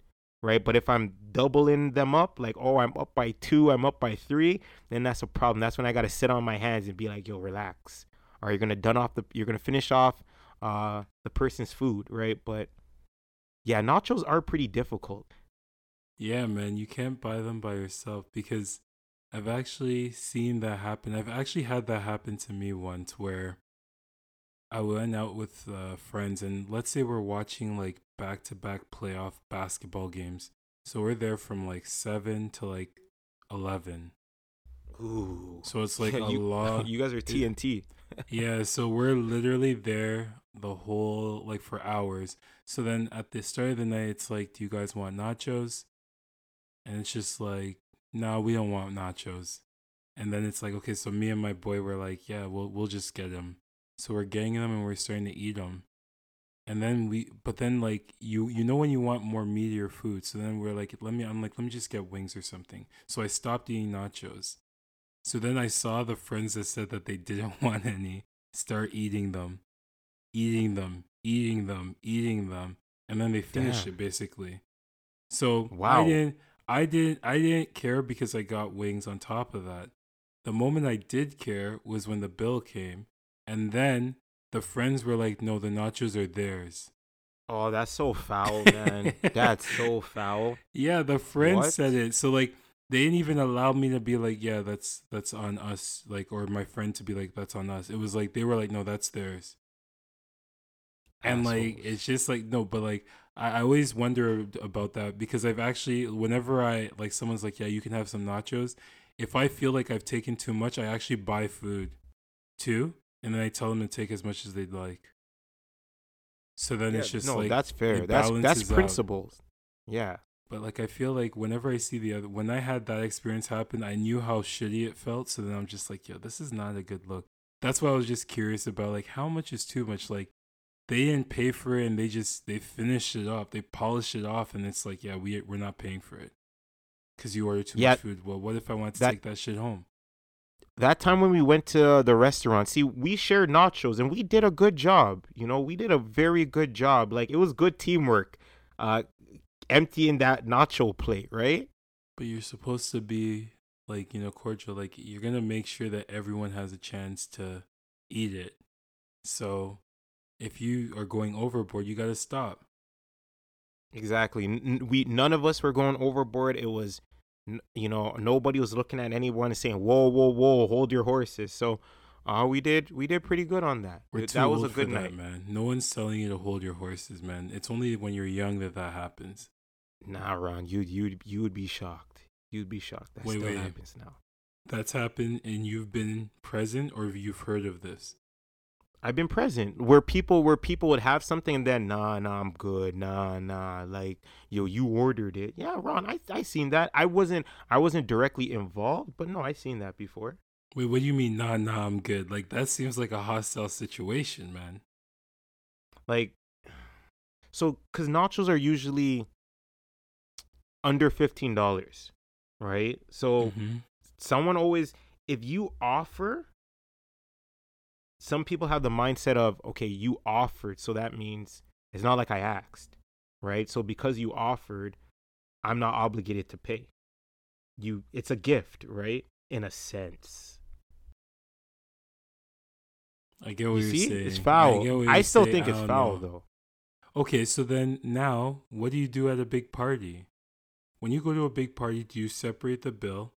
right? But if I'm doubling them up, like, oh, I'm up by two, I'm up by three, then that's a problem. That's when I got to sit on my hands and be like, yo, relax. Or you're going to done off the, you're to finish off uh, the person's food, right? But yeah, nachos are pretty difficult. Yeah, man, you can't buy them by yourself because I've actually seen that happen. I've actually had that happen to me once where I went out with uh, friends and let's say we're watching like back to back playoff basketball games. So we're there from like 7 to like 11. Ooh. So it's like a you, lot. You guys are TNT. Yeah, so we're literally there the whole like for hours. So then at the start of the night, it's like, do you guys want nachos? And it's just like, no, we don't want nachos. And then it's like, okay, so me and my boy were like, yeah, we'll we'll just get them. So we're getting them and we're starting to eat them. And then we, but then like you you know when you want more meatier food, so then we're like, let me, I'm like, let me just get wings or something. So I stopped eating nachos. So then I saw the friends that said that they didn't want any start eating them, eating them, eating them, eating them, and then they finished Damn. it basically. So Wow. I didn't, I didn't, I didn't care because I got wings on top of that. The moment I did care was when the bill came, and then the friends were like, "No, the nachos are theirs." Oh, that's so foul, man. that's so foul. Yeah, the friend What? said it. So like they didn't even allow me to be like, yeah, that's that's on us, like or my friend to be like, that's on us. It was like they were like, no, that's theirs. And like it's just like no, but like I, I always wonder about that because I've actually whenever I like someone's like, yeah, you can have some nachos. If I feel like I've taken too much, I actually buy food too, and then I tell them to take as much as they'd like. So then it's just no, like that's fair. That's that's balances out. principles. Yeah. But like I feel like whenever I see the other when I had that experience happen, I knew how shitty it felt. So then I'm just like, yo, this is not a good look. That's why I was just curious about like how much is too much. Like they didn't pay for it and they just they finished it off. they polished it off, and it's like, yeah, we we're not paying for it because you ordered too Yeah, much food. Well, what if I want to that- take that shit home? that time when we went to the restaurant, see, we shared nachos and we did a good job. You know, we did a very good job. Like it was good teamwork. Uh emptying that nacho plate, right? But you're supposed to be like, you know, cordial. Like you're gonna make sure that everyone has a chance to eat it. So if you are going overboard, you gotta stop. Exactly. N- we none of us were going overboard. It was n- you know, nobody was looking at anyone and saying, "Whoa, whoa, whoa, hold your horses." So, uh we did we did pretty good on that. We're that was a good for night. man. No one's telling you to hold your horses, man. It's only when you're young that that happens. Nah, Ron, you you you would be shocked. You'd be shocked. That Wait, still wait. happens now. That's happened, and you've been present, or you've heard of this. I've been present where people where people would have something and then nah nah I'm good nah nah like yo you ordered it yeah Ron I I seen that I wasn't I wasn't directly involved but no I seen that before Wait, what do you mean? Nah, nah, I'm good. Like that seems like a hostile situation, man. like so because nachos are usually under fifteen dollars right so Mhm. someone always if you offer some people have the mindset of okay you offered so that means it's not like i asked right so because you offered i'm not obligated to pay you it's a gift right in a sense I get what you you're see saying. it's foul what i, still saying. think it's foul know. though Okay, so then now, what do you do at a big party? When you go to a big party, do you separate the bill?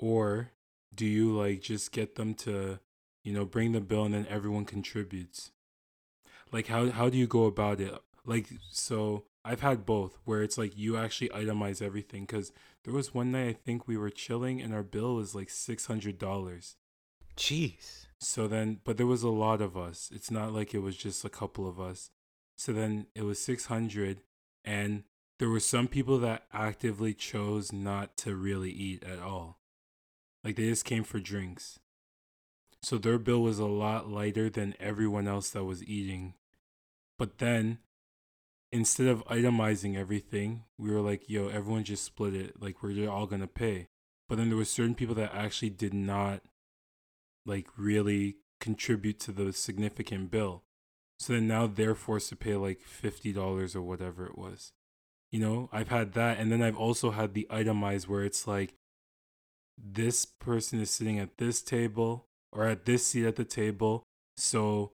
Or do you like just get them to, you know, bring the bill and then everyone contributes? Like how how do you go about it? Like so I've had both where it's like you actually itemize everything cuz there was one night I think we were chilling and our bill was like $600. jeez So then, but there was a lot of us. It's not like it was just a couple of us. So then it was 600, and there were some people that actively chose not to really eat at all. Like they just came for drinks. So their bill was a lot lighter than everyone else that was eating. But then, instead of itemizing everything, we were like, yo, everyone just split it. Like we're all going to pay. But then there were certain people that actually did not like really contribute to the significant bill. So then now they're forced to pay like fifty dollars or whatever it was. You know, I've had that, and then I've also had the itemized where it's like this person is sitting at this table or at this seat at the table, so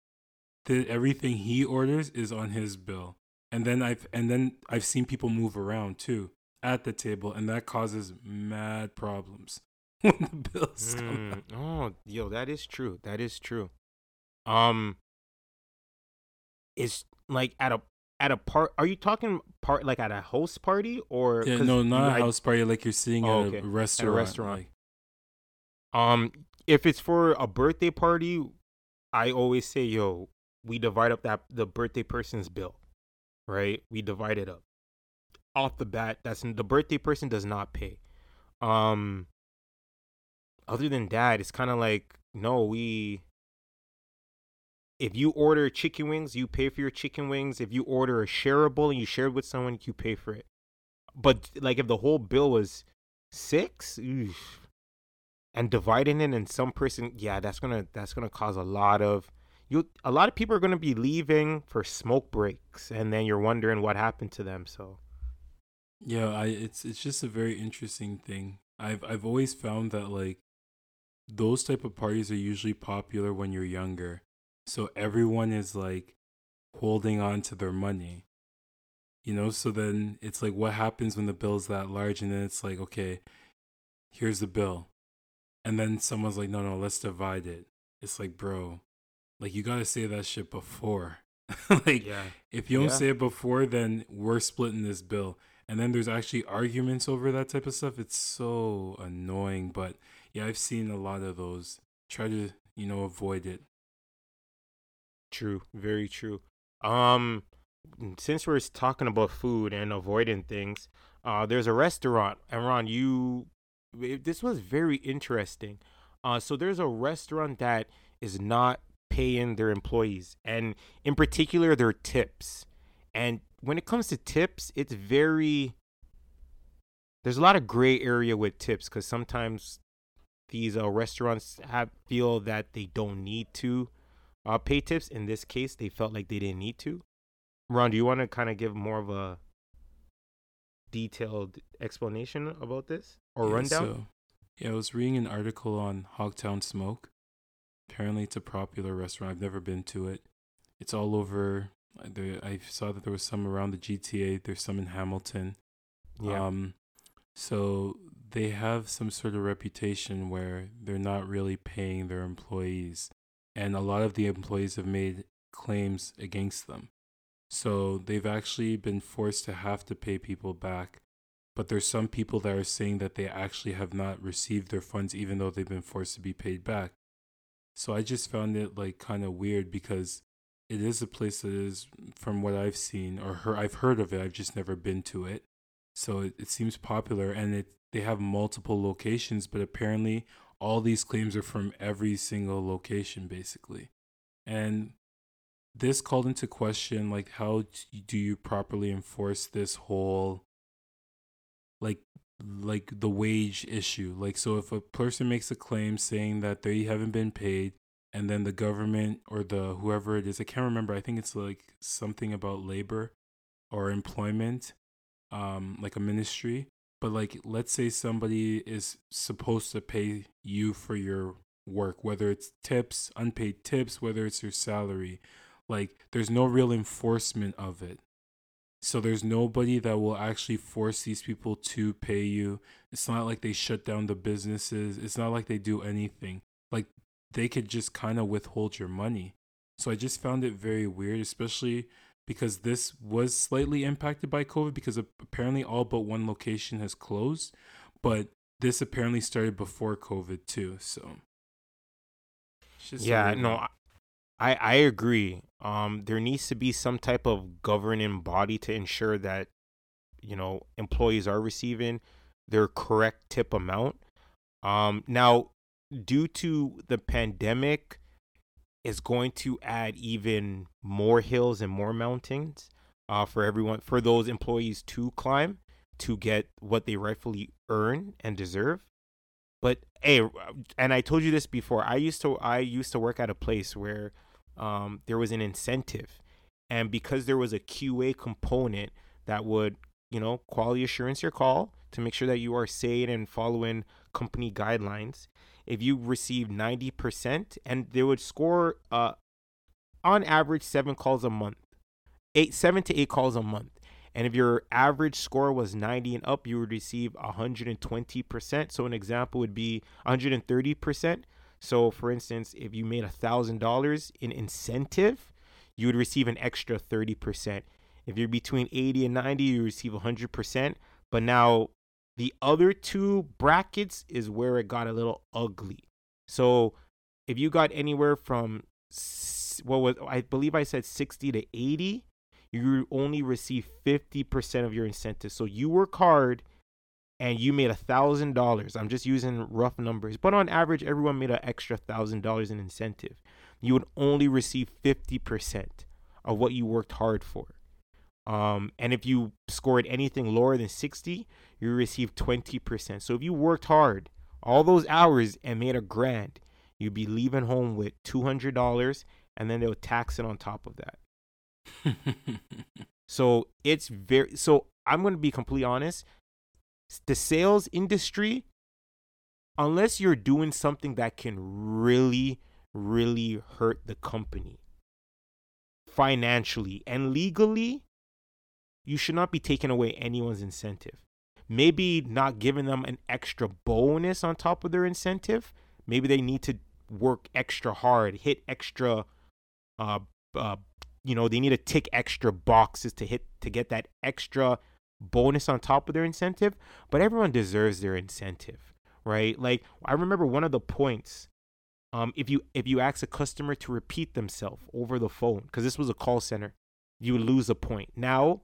the, everything he orders is on his bill. And then I've and then I've seen people move around too at the table, and that causes mad problems when the bills come out. Mm, oh yo that is true that is true um it's like at a at a part are you talking part like at a host party or Yeah, no, not a had- house party like you're sitting Oh, at okay. a restaurant. restaurant. like- Um, if it's for a birthday party, I always say, yo, we divide up that the birthday person's bill, right? We divide it up off the bat. That's the birthday person does not pay. Um, other than that, it's kind of like no, we. If you order chicken wings, you pay for your chicken wings. If you order a shareable and you share it with someone, you pay for it. But like if the whole bill was six, oof, and dividing it and some person, yeah, that's gonna that's gonna cause a lot of you. A lot of people are gonna be leaving for smoke breaks, and then you're wondering what happened to them. So Yeah, I it's it's just a very interesting thing. I've I've always found that like those type of parties are usually popular when you're younger. So everyone is like holding on to their money. You know, so then it's like what happens when the bill's that large and then it's like, okay, here's the bill. And then someone's like, no, no, let's divide it. It's like, bro, like you gotta say that shit before. like yeah, if you don't Yeah. say it before, then we're splitting this bill. And then there's actually arguments over that type of stuff. It's so annoying. But yeah, I've seen a lot of those. Try to, you know, avoid it. True, very true. Um, since we're talking about food and avoiding things, uh, there's a restaurant, and Ron, you, it- this was very interesting. Uh, so there's a restaurant that is not paying their employees, and in particular their tips. And when it comes to tips, it's very there's a lot of gray area with tips because sometimes these uh, restaurants have feel that they don't need to uh, pay tips. In this case, they felt like they didn't need to. Ron, do you want to kind of give more of a detailed explanation about this or Yeah, rundown? So, yeah, I was reading an article on Hogtown Smoke. Apparently, it's a popular restaurant. I've never been to it. It's all over. uh, I saw that there was some around the GTA. There's some in Hamilton. yeah, Um, so they have some sort of reputation where they're not really paying their employees, and a lot of the employees have made claims against them. So they've actually been forced to have to pay people back. But there's some people that are saying that they actually have not received their funds even though they've been forced to be paid back. So I just found it like kind of weird because it is a place that is from what I've seen or heard, I've heard of it, I've just never been to it. So it, it seems popular and it they have multiple locations, but apparently all these claims are from every single location basically. And this called into question like how do you properly enforce this whole like like the wage issue like so if a person makes a claim saying that they haven't been paid and then the government or the whoever it is i can't remember i think it's like something about labor or employment um like a ministry but like let's say somebody is supposed to pay you for your work whether it's tips unpaid tips whether it's your salary like there's no real enforcement of it. So there's nobody that will actually force these people to pay you. It's not like they shut down the businesses. It's not like they do anything. Like they could just kind of withhold your money. So i just found it very weird especially because this was slightly impacted by covid because apparently all but one location has closed but this apparently started before covid too so yeah, no, one. I I agree. Um, there needs to be some type of governing body to ensure that you know employees are receiving their correct tip amount. Um, now, due to the pandemic, is going to add even more hills and more mountains uh, for everyone for those employees to climb to get what they rightfully earn and deserve. But hey, and I told you this before. I used to I used to work at a place where um, there was an incentive, and because there was a QA component that would you know quality assurance your call to make sure that you are saying and following company guidelines. If you receive ninety percent, and they would score uh, on average seven calls a month, eight seven to eight calls a month. And if your average score was 90 and up, you would receive 120%. So an example would be 130%. So for instance, if you made $1,000 in incentive, you would receive an extra 30%. If you're between 80 and 90, you receive 100%. But now The other two brackets is where it got a little ugly. So if you got anywhere from what was I believe I said 60 to 80, you only receive 50% of your incentive. So you work hard and you made a thousand dollars. I'm just using rough numbers, but on average, everyone made an extra thousand dollars in incentive. You would only receive 50% of what you worked hard for. Um, and if you scored anything lower than 60, you receive 20%. So if you worked hard all those hours and made a grand, you'd be leaving home with $200 and then they'll tax it on top of that. so it's very, so I'm going to be completely honest the sales industry, unless you're doing something that can really, really hurt the company financially and legally, you should not be taking away anyone's incentive. Maybe not giving them an extra bonus on top of their incentive. Maybe they need to work extra hard, hit extra, uh, uh, you know, they need to tick extra boxes to hit to get that extra bonus on top of their incentive, but everyone deserves their incentive, right? Like I remember one of the points um if you if you ask a customer to repeat themselves over the phone because this was a call center, you would lose a point. Now,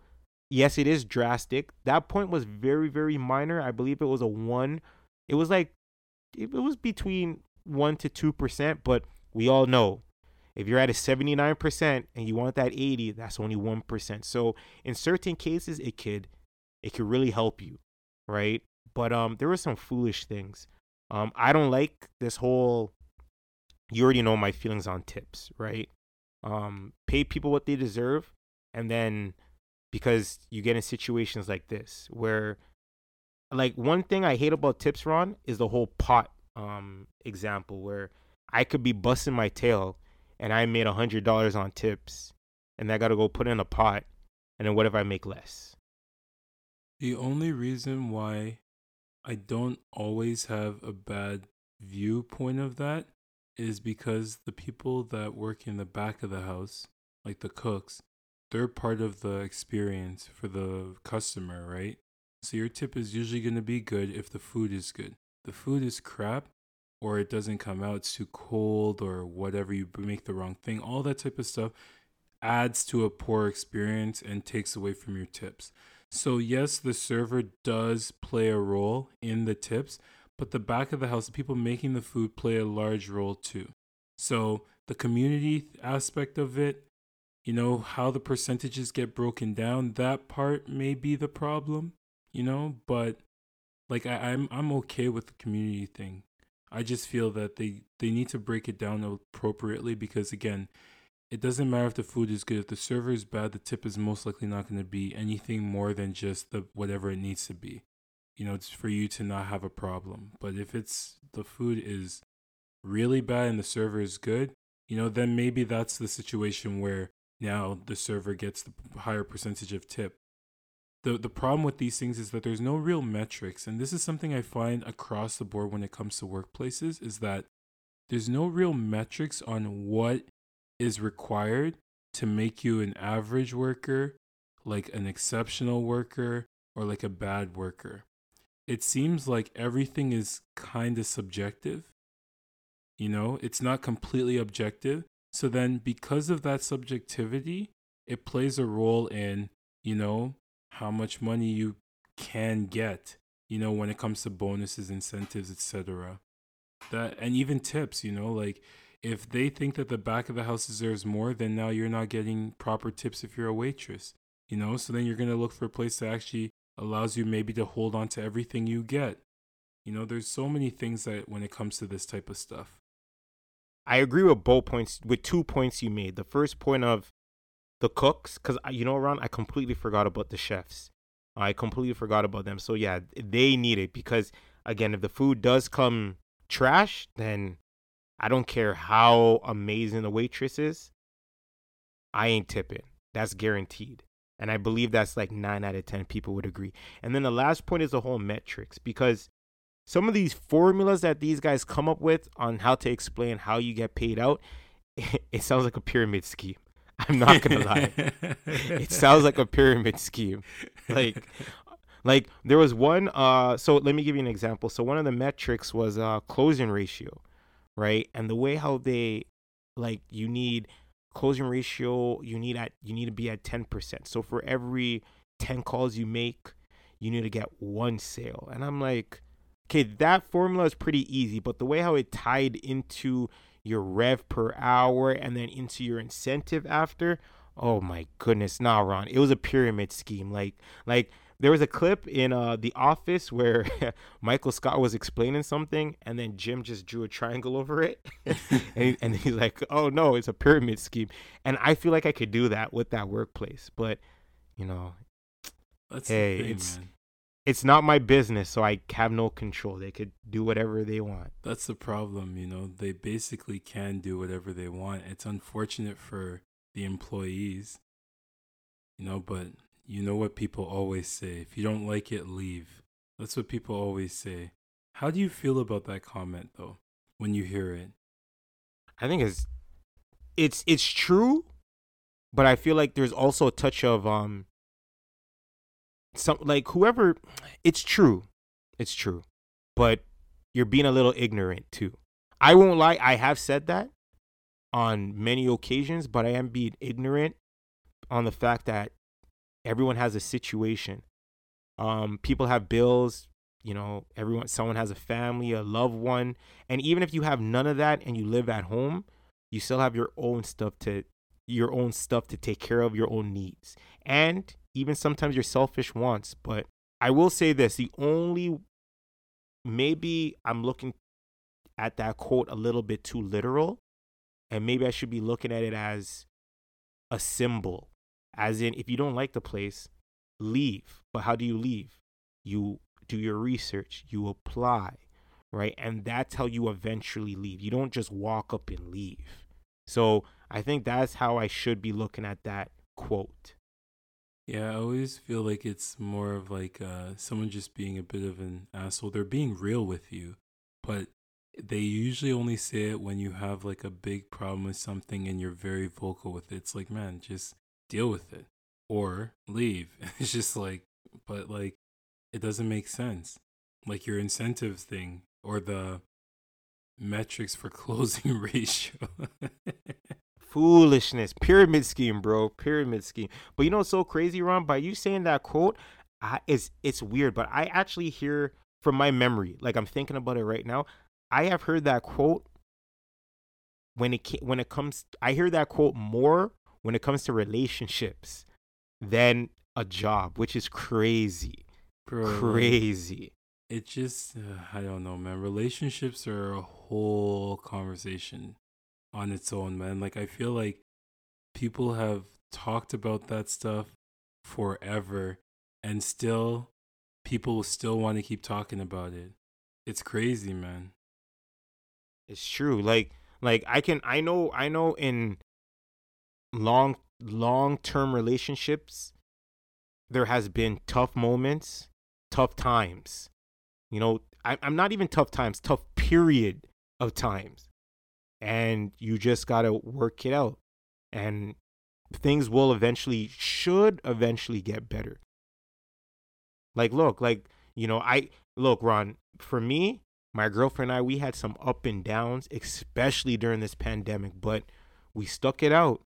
yes, it is drastic. That point was very very minor. I believe it was a 1. It was like it was between 1 to 2%, but we all know if you're at a 79% and you want that 80, that's only 1%. So in certain cases it could it could really help you, right? But um, there were some foolish things. Um, I don't like this whole. You already know my feelings on tips, right? Um, pay people what they deserve, and then because you get in situations like this where, like, one thing I hate about tips, Ron, is the whole pot um example where I could be busting my tail and I made a hundred dollars on tips, and I got to go put in a pot, and then what if I make less? The only reason why I don't always have a bad viewpoint of that is because the people that work in the back of the house, like the cooks, they're part of the experience for the customer, right? So your tip is usually going to be good if the food is good. The food is crap or it doesn't come out, it's too cold or whatever, you make the wrong thing, all that type of stuff adds to a poor experience and takes away from your tips. So, yes, the server does play a role in the tips, but the back of the house, the people making the food play a large role too. So, the community aspect of it, you know, how the percentages get broken down, that part may be the problem, you know, but like I, I'm I'm okay with the community thing. I just feel that they they need to break it down appropriately because again, it doesn't matter if the food is good. If the server is bad, the tip is most likely not going to be anything more than just the whatever it needs to be. You know, it's for you to not have a problem. But if it's the food is really bad and the server is good, you know, then maybe that's the situation where now the server gets the higher percentage of tip. The the problem with these things is that there's no real metrics and this is something I find across the board when it comes to workplaces is that there's no real metrics on what is required to make you an average worker, like an exceptional worker, or like a bad worker. It seems like everything is kind of subjective. You know, it's not completely objective. So then, because of that subjectivity, it plays a role in, you know, how much money you can get, you know, when it comes to bonuses, incentives, etc. That and even tips, you know, like if they think that the back of the house deserves more, then now you're not getting proper tips if you're a waitress. You know, so then you're going to look for a place that actually allows you maybe to hold on to everything you get. You know, there's so many things that when it comes to this type of stuff. I agree with both points, with two points you made. The first point of the cooks, because you know, Ron, I completely forgot about the chefs. I completely forgot about them. So yeah, they need it because again, if the food does come trash, then I don't care how amazing the waitress is. I ain't tipping. That's guaranteed. And I believe that's like nine out of 10 people would agree. And then the last point is the whole metrics because some of these formulas that these guys come up with on how to explain how you get paid out, it, sounds like a pyramid scheme. I'm not going to lie. it sounds like a pyramid scheme. Like, Like there was one. Uh, so let me give you an example. So one of the metrics was uh closing ratio, right? And the way how they, like, you need closing ratio. You need at you need to be at ten percent. So for every ten calls you make, you need to get one sale. And I'm like, okay, that formula is pretty easy, but the way how it tied into your rev per hour and then into your incentive after, oh my goodness, nah, Ron, it was a pyramid scheme. Like, like there was a clip in uh the office where Michael Scott was explaining something and then Jim just drew a triangle over it and, and he's like oh no it's a pyramid scheme and I feel like I could do that with that workplace but you know That's hey thing, it's man. It's not my business so I have no control they could do whatever they want That's the problem, you know. They basically can do whatever they want. It's unfortunate for the employees, you know, but you know what people always say if you don't like it, leave. That's what people always say. How do you feel about that comment, though, when you hear it? I think it's it's it's true, but I feel like there's also a touch of um some like whoever it's true. It's true. But you're being a little ignorant too. I won't lie, I have said that on many occasions, but I am being ignorant on the fact that everyone has a situation. Um people have bills, you know, everyone someone has a family, a loved one, and even if you have none of that and you live at home, you still have your own stuff to your own stuff to take care of your own needs and even sometimes your selfish wants but i will say this the only maybe i'm looking at that quote a little bit too literal and maybe i should be looking at it as a symbol as in if you don't like the place leave. But how do you leave? You do your research you apply right? And that's how you eventually leave. You don't just walk up and leave. So I think that's how I should be looking at that quote. Yeah, I always feel like it's more of like uh, someone just being a bit of an asshole. They're being real with you, but they usually only say it when you have like a big problem with something and you're very vocal with it. It's like, man, just deal with it or leave. It's just like, but like, it doesn't make sense. Like your incentive thing or the metrics for closing ratio. Foolishness, pyramid scheme, bro, pyramid scheme. But you know what's so crazy, Ron? By you saying that quote, I, it's it's weird, but I actually hear from my memory, like I'm thinking about it right now. I have heard that quote when it when it comes. I hear that quote more when it comes to relationships than a job, which is crazy, Bro, crazy. it just uh, i don't know man relationships are a whole conversation on its own man like i feel like people have talked about that stuff forever and still people still want to keep talking about it it's crazy man It's true. Like like I can I know I know in long long term relationships there has been tough moments, tough times. You know, I, I'm not even tough times, tough period of times. And you just gotta work it out. And things will eventually should eventually get better. Like look, like, you know, I look, Ron, for me, my girlfriend and I, we had some up and downs, especially during this pandemic, but we stuck it out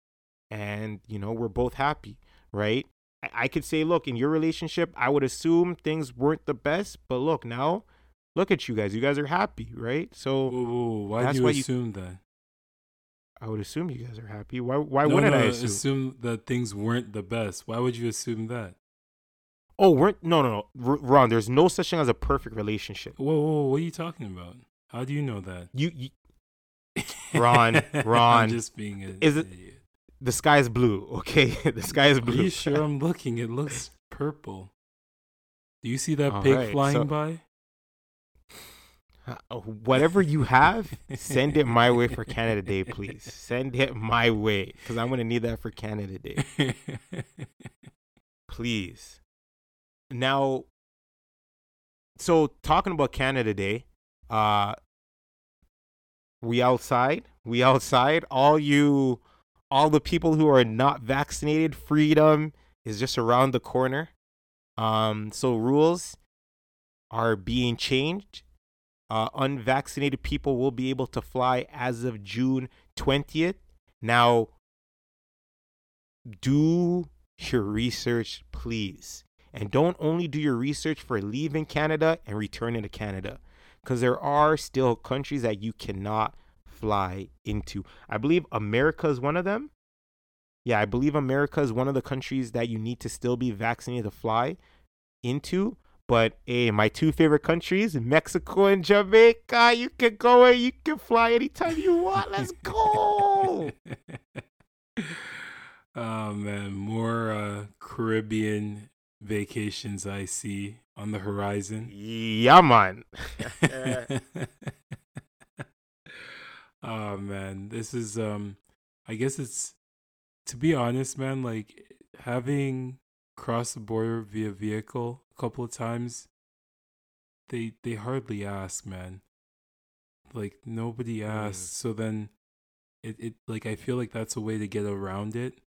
and, you know, we're both happy, right? I, I could say, look, in your relationship, I would assume things weren't the best, but look, now, look at you guys. You guys are happy, right? So whoa, whoa, why That's do you why you- assume that I would assume you guys are happy. Why, why no, wouldn't no, I assume? assume that things weren't the best why would you assume that Oh, weren't, no, no, no. Ron, there's no such thing as a perfect relationship. whoa, whoa what are you talking about how do you know that You, you Ron, Ron, I'm just being an is it- idiot. the sky is blue, okay? the sky is blue. Are you sure I'm looking? It looks purple. Do you see that All pig right, flying so- by? Uh, Whatever you have, send it my way for Canada Day, please. Send it my way because I'm gonna need that for Canada Day, please. Now, so talking about Canada Day, uh, we outside, we outside. All you, all the people who are not vaccinated, freedom is just around the corner. Um, so rules are being changed. Uh, unvaccinated people will be able to fly as of June 20th. Now, do your research, please. And don't only do your research for leaving Canada and returning to Canada, because there are still countries that you cannot fly into. I believe America is one of them. Yeah, I believe America is one of the countries that you need to still be vaccinated to fly into. But hey, my two favorite countries, Mexico and Jamaica, you can go and you can fly anytime you want. Let's go. oh man, more uh, Caribbean vacations I see on the horizon. Yeah, man. oh man, this is um I guess it's to be honest, man, like having crossed the border via vehicle a couple of times, they they hardly ask, man. Like nobody asks. Mm. So then it, it like I feel like that's a way to get around it.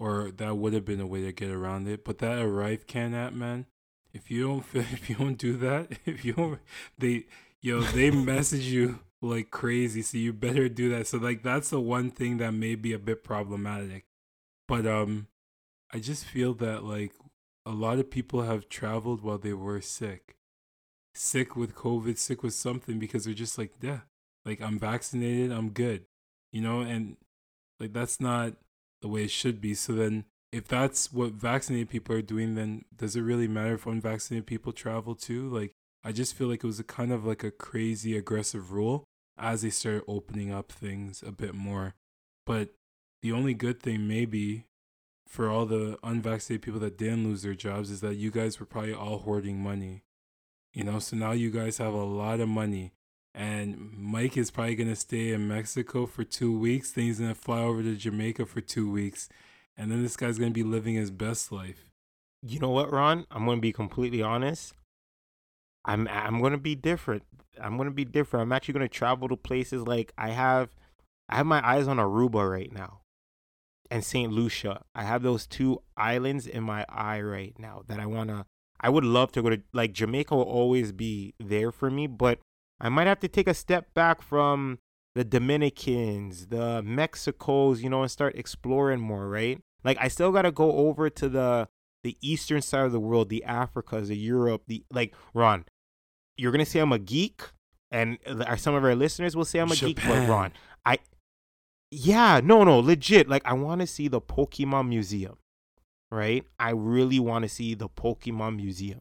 Or that would have been a way to get around it. But that ArriveCAN app, man, if you don't if you don't do that, if you don't they yo, they message you like crazy, so you better do that. So like that's the one thing that may be a bit problematic. But um I just feel that like a lot of people have traveled while they were sick. Sick with COVID, sick with something because they're just like, yeah, like I'm vaccinated, I'm good. You know, and like that's not the way it should be. So then if that's what vaccinated people are doing, then does it really matter if unvaccinated people travel too? Like I just feel like it was a kind of like a crazy aggressive rule as they start opening up things a bit more. But the only good thing maybe for all the unvaccinated people that didn't lose their jobs is that you guys were probably all hoarding money. You know, so now you guys have a lot of money. And Mike is probably going to stay in Mexico for two weeks. Then he's going to fly over to Jamaica for two weeks. And then this guy's going to be living his best life. You know what, Ron? I'm going to be completely honest. I'm I'm going to be different. I'm going to be different. I'm actually going to travel to places like I have I have my eyes on Aruba right now and St. Lucia. I have those two islands in my eye right now that I want to I would love to go to like Jamaica will always be there for me, but I might have to take a step back from the Dominicans, the Mexicos, you know, and start exploring more, right? Like I still got to go over to the the eastern side of the world, the Africas, the Europe, the like Ron, you're going to say I'm a geek and some of our listeners will say I'm a Japan. geek, but Ron, I yeah, no, no, legit. Like, I want to see the Pokemon Museum, right? I really want to see the Pokemon Museum,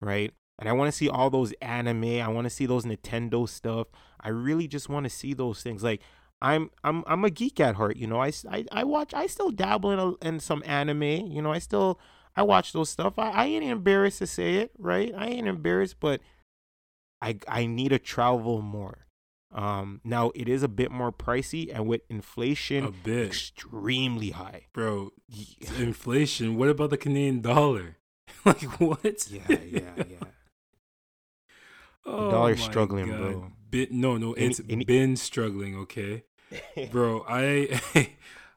right? And I want to see all those anime. I want to see those Nintendo stuff. I really just want to see those things. Like, I'm I'm I'm a geek at heart, you know. I, I, I watch. I still dabble in a, in some anime, you know. I still I watch those stuff. I, I ain't embarrassed to say it, right? I ain't embarrassed, but I I need to travel more. Um, now it is a bit more pricey, and with inflation, a bit extremely high, bro. inflation. What about the Canadian dollar? like what? Yeah, yeah, yeah. oh, the dollar's struggling, God. bro. Bit, no, no, it's any, any... been struggling. Okay, bro. I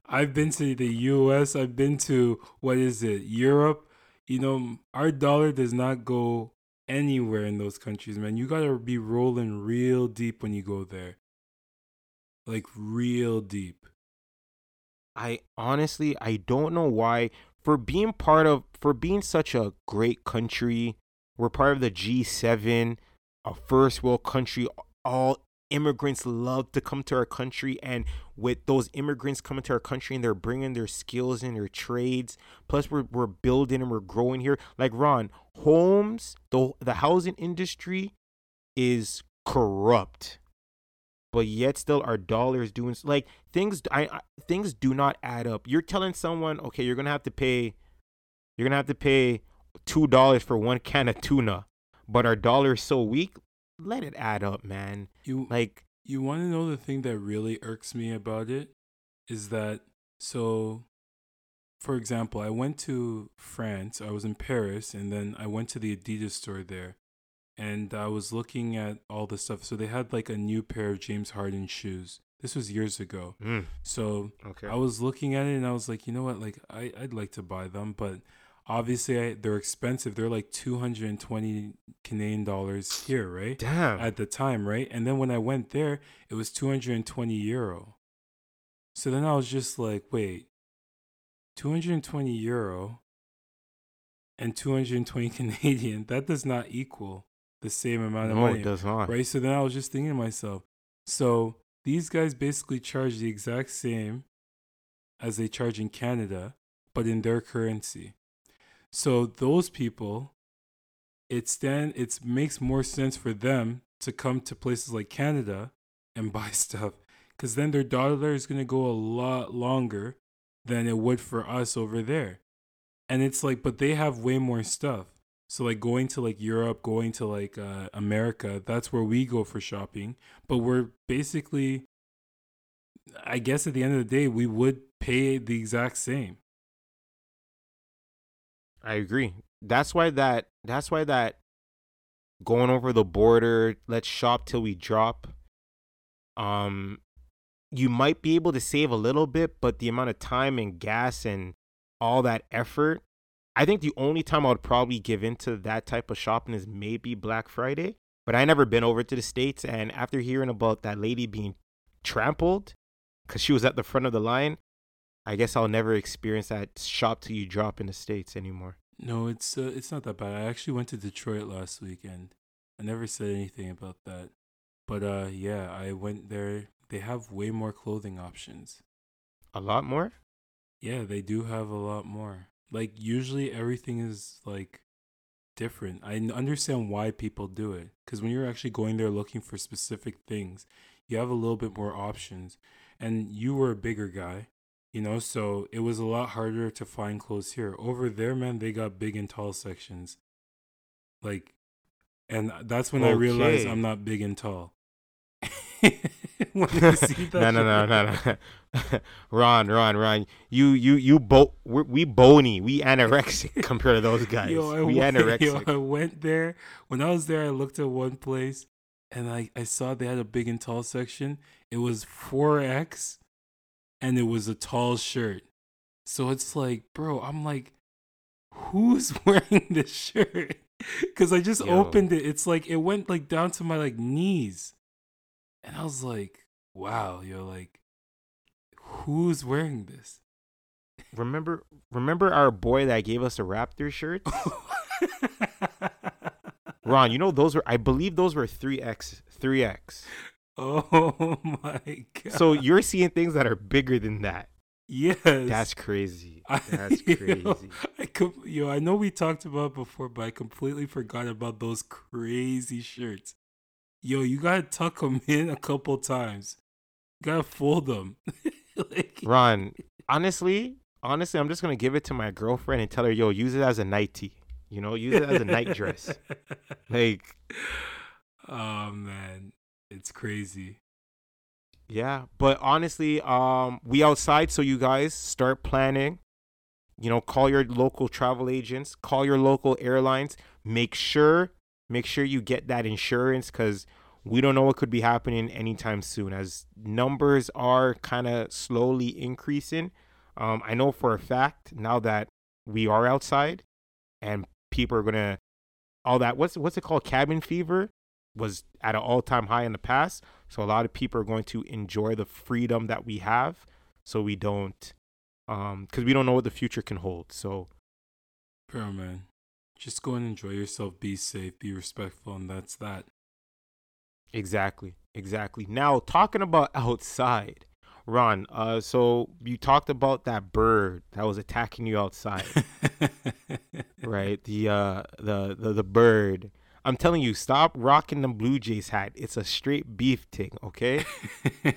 I've been to the U.S. I've been to what is it, Europe. You know, our dollar does not go anywhere in those countries, man. You gotta be rolling real deep when you go there. Like real deep. I honestly I don't know why for being part of for being such a great country, we're part of the G7, a first world country, all immigrants love to come to our country and with those immigrants coming to our country and they're bringing their skills and their trades plus we're, we're building and we're growing here. Like ron homes the, the housing industry is corrupt but yet still our dollar is doing like things I, I things do not add up. You're telling someone okay you're gonna have to pay you're gonna have to pay two dollars for one can of tuna but our dollar is so weak let it add up, man. You like you want to know the thing that really irks me about it is that so for example, I went to France, I was in Paris, and then I went to the Adidas store there. And I was looking at all the stuff. So they had like a new pair of James Harden shoes. This was years ago. Mm. So okay. I was looking at it and I was like, you know what? Like, I, I'd like to buy them, but obviously I, they're expensive. They're like 220 Canadian dollars here, right? Damn. At the time, right? And then when I went there, it was 220 euro. So then I was just like, wait, 220 euro and 220 Canadian, that does not equal the same amount of no, money. it does not. Right? So then I was just thinking to myself, so these guys basically charge the exact same as they charge in Canada, but in their currency. So those people, it stand it makes more sense for them to come to places like Canada and buy stuff because then their dollar is going to go a lot longer than it would for us over there. And it's like, but they have way more stuff. So like going to like Europe, going to like uh, America, that's where we go for shopping. But we're basically, I guess at the end of the day, we would pay the exact same. I agree. That's why that that's why that going over the border, let's shop till we drop. Um you might be able to save a little bit, but the amount of time and gas and all that effort, I think the only time I would probably give into that type of shopping is maybe Black Friday. But I never been over to the States and after hearing about that lady being trampled because she was at the front of the line, I guess I'll never experience that shop till you drop in the states anymore. No, it's uh, it's not that bad. I actually went to Detroit last weekend. I never said anything about that, but uh, yeah, I went there. They have way more clothing options. A lot more. Yeah, they do have a lot more. Like usually, everything is like different. I understand why people do it because when you're actually going there looking for specific things, you have a little bit more options. And you were a bigger guy, you know, so it was a lot harder to find clothes here. Over there, man, they got big and tall sections. Like, and that's when I realized I'm not big and tall. when I see that no, no, no, no, no. Ron, Ron, Ron. You, you, you. Bo- we're, we bony. We anorexic compared to those guys. Yo, I we went, anorexic. yo, I went there. When I was there, I looked at one place and I, I saw they had a big and tall section. It was 4X and it was a tall shirt. So it's like, bro, I'm like, who's wearing this shirt? Because I just Yo. opened it. It's like, it went like down to my like knees. And I was like, wow, yo, like, who's wearing this? remember, remember our boy that gave us a Raptor shirt? Ron, you know those were. I believe those were three X, three X. oh my god. So you're seeing things that are bigger than that. yes. That's crazy. I- That's yo, crazy. I com- yo, I know we talked about before, but I completely forgot about those crazy shirts. Yo, you gotta tuck them in a couple times. You gotta fold them. like, Ron, honestly, honestly, I'm just gonna give it to my girlfriend and tell her, yo, use it as a nightie. You know, use it as a night dress. Like, oh man, it's crazy. yeah. But honestly, um, we outside, so you guys start planning. You know, call your local travel agents, call your local airlines. Make sure, make sure you get that insurance because we don't know what could be happening anytime soon. As numbers are kind of slowly increasing, um, I know for a fact now that we are outside and people are gonna all that what's what's it called cabin fever was at an all-time high in the past. So a lot of people are going to enjoy the freedom that we have. So we don't um because we don't know what the future can hold. So Bro, man. Just go and enjoy yourself, be safe, be respectful, and that's that. exactly. Exactly. Now talking about outside ron uh so you talked about that bird that was attacking you outside right? The uh the, the the bird i'm telling you stop rocking the blue jays hat. It's a straight beef thing okay?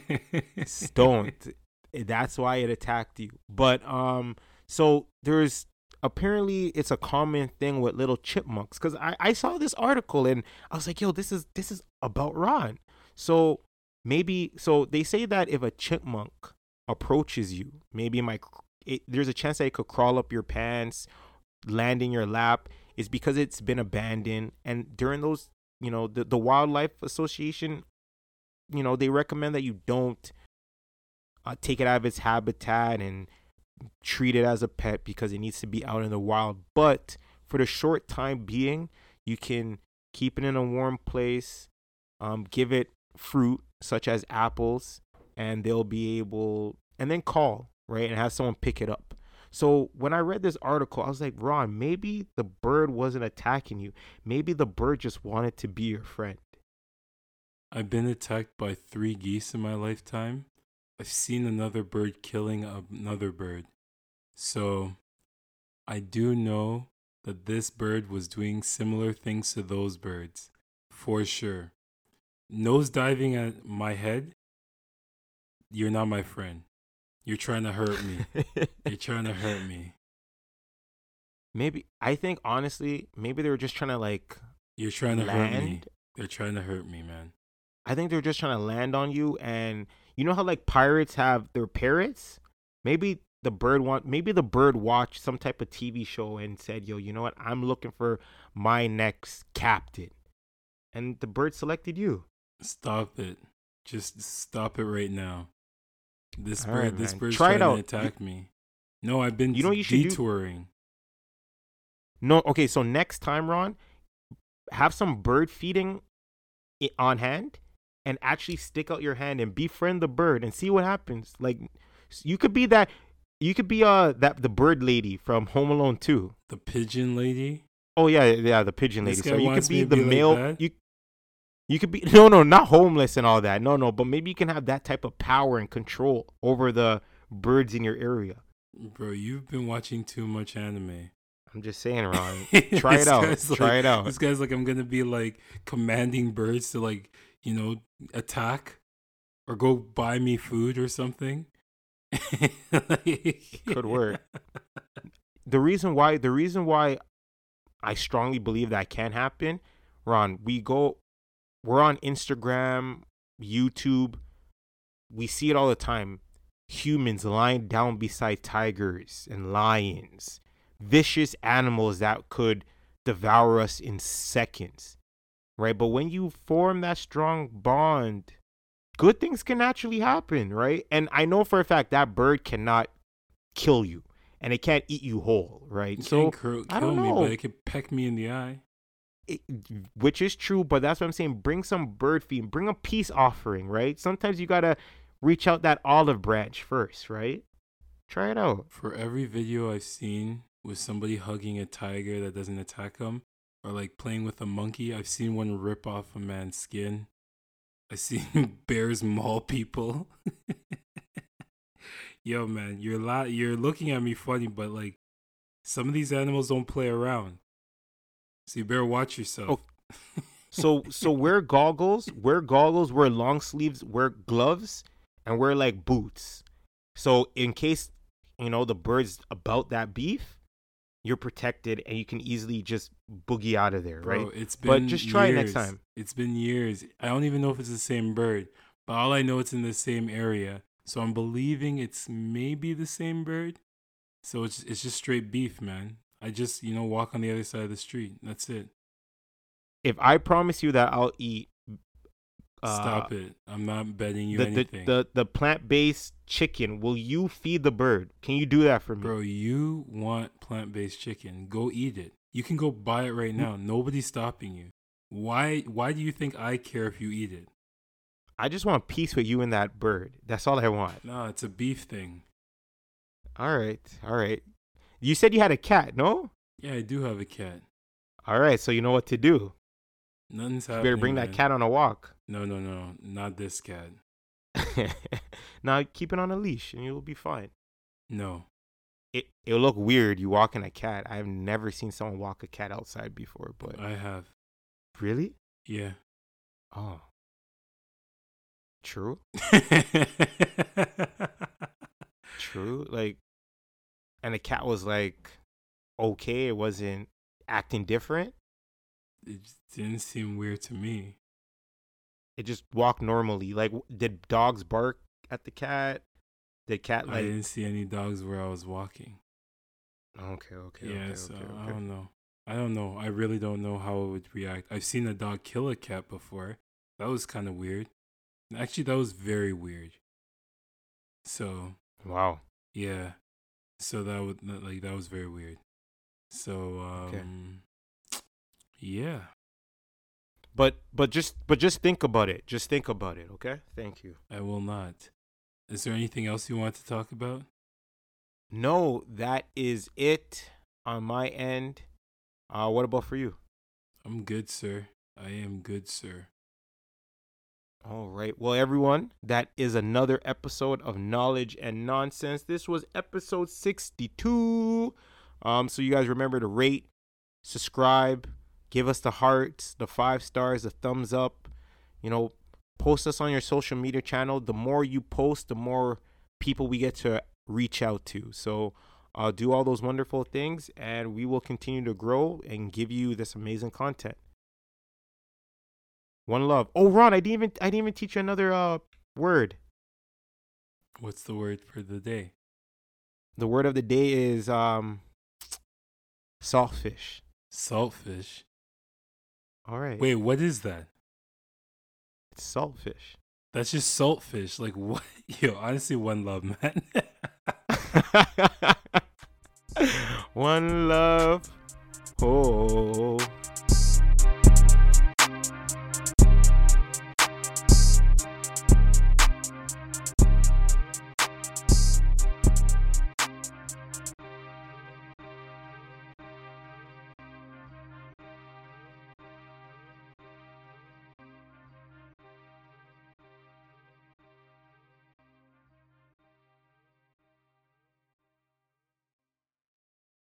Don't that's why it attacked you. But um so there's apparently it's a common thing with little chipmunks. Because I, I saw this article and i was like yo this is this is about ron. So maybe so they say that if a chipmunk approaches you maybe my it, there's a chance that it could crawl up your pants land in your lap is because it's been abandoned and during those you know the, the wildlife association you know they recommend that you don't uh, take it out of its habitat and treat it as a pet because it needs to be out in the wild. But for the short time being, you can keep it in a warm place, um, give it fruit such as apples, and they'll be able, and then call, right? And have someone pick it up. So when I read this article, I was like, Ron, maybe the bird wasn't attacking you. Maybe the bird just wanted to be your friend. I've been attacked by three geese in my lifetime. I've seen another bird killing another bird. So I do know that this bird was doing similar things to those birds, for sure. Nose diving at my head, you're not my friend. You're trying to hurt me. you're trying to hurt me. Maybe I think honestly, maybe they were just trying to like You're trying to hurt me. They're trying to hurt me, man. I think they're just trying to land on you and you know how like pirates have their parrots? Maybe the bird want maybe the bird watched some type of TV show and said, "Yo, you know what? I'm looking for my next captain." And the bird selected you. Stop it. Just stop it right now. This bird right, this bird's Try trying to attack me. No, I've been you know you should detouring. Do? No, okay, so next time, Ron, have some bird feeding on hand and actually stick out your hand and befriend the bird and see what happens. Like you could be that you could be uh that the bird lady from Home Alone 2. The pigeon lady? Oh yeah, yeah, the pigeon lady. So you could be the be male like you you could be no no not homeless and all that. No, no, but maybe you can have that type of power and control over the birds in your area. Bro, you've been watching too much anime. I'm just saying, Ron. Try it out. Try like, it out. This guy's like, I'm gonna be like commanding birds to like you know, attack or go buy me food or something. Could work. The reason why the reason why I strongly believe that can happen, Ron, we go we're on Instagram, YouTube, we see it all the time. Humans lying down beside tigers and lions, vicious animals that could devour us in seconds right? But when you form that strong bond, good things can actually happen, right? And I know for a fact that bird cannot kill you and it can't eat you whole, right? It so kill I don't know. me, but it can peck me in the eye. It, which is true, but that's what I'm saying. Bring some bird feed, bring a peace offering, right? Sometimes you gotta reach out that olive branch first, right? Try it out. For every video I've seen with somebody hugging a tiger that doesn't attack them, or like playing with a monkey. I've seen one rip off a man's skin. I've seen bears maul people. Yo, man, you're la- you're looking at me funny, but like some of these animals don't play around. So you better watch yourself. So so wear goggles, wear goggles, wear long sleeves, wear gloves, and wear like boots. So in case you know the bird's about that beef, you're protected and you can easily just boogie out of there, Bro, right? It's been but just try years. it next time. It's been years. I don't even know if it's the same bird, but all I know it's in the same area. So I'm believing it's maybe the same bird. So it's it's just straight beef, man. I just you know walk on the other side of the street. That's it. If I promise you that I'll eat Stop uh, it! I'm not betting you the, anything. The the, the plant based chicken. Will you feed the bird? Can you do that for me, bro? You want plant based chicken? Go eat it. You can go buy it right now. Nobody's stopping you. Why? Why do you think I care if you eat it? I just want peace with you and that bird. That's all I want. No, it's a beef thing. All right, all right. You said you had a cat, no? Yeah, I do have a cat. All right, so you know what to do. Nothing's happening. You better bring man. that cat on a walk. No, no, no, not this cat. now keep it on a leash and you'll be fine. No. It it'll look weird you walking a cat. I've never seen someone walk a cat outside before, but I have. Really? Yeah. Oh. True. True. Like and the cat was like okay, it wasn't acting different. It didn't seem weird to me. It just walked normally. Like, did dogs bark at the cat? Did cat like? I didn't see any dogs where I was walking. Okay, okay. Yeah, okay, so okay, okay. I don't know. I don't know. I really don't know how it would react. I've seen a dog kill a cat before. That was kind of weird. Actually, that was very weird. So. Wow. Yeah. So that would like that was very weird. So um Okay. yeah. But but just but just think about it. Just think about it, okay? Thank you. I will not. Is there anything else you want to talk about? No, that is it on my end. Uh what about for you? I'm good, sir. I am good, sir. All right. Well, everyone, that is another episode of Knowledge and Nonsense. This was episode 62. Um, so you guys remember to rate, subscribe, give us the hearts, the five stars, the thumbs up. You know, post us on your social media channel. The more you post, the more people we get to reach out to. So uh, do all those wonderful things, and we will continue to grow and give you this amazing content. One love. Oh, Ron, I didn't even I didn't even teach you another uh word. What's the word for the day? The word of the day is um saltfish. Saltfish. All right. Wait, what is that? It's saltfish. That's just saltfish. Like what? Yo, honestly, one love, man. One love. Oh.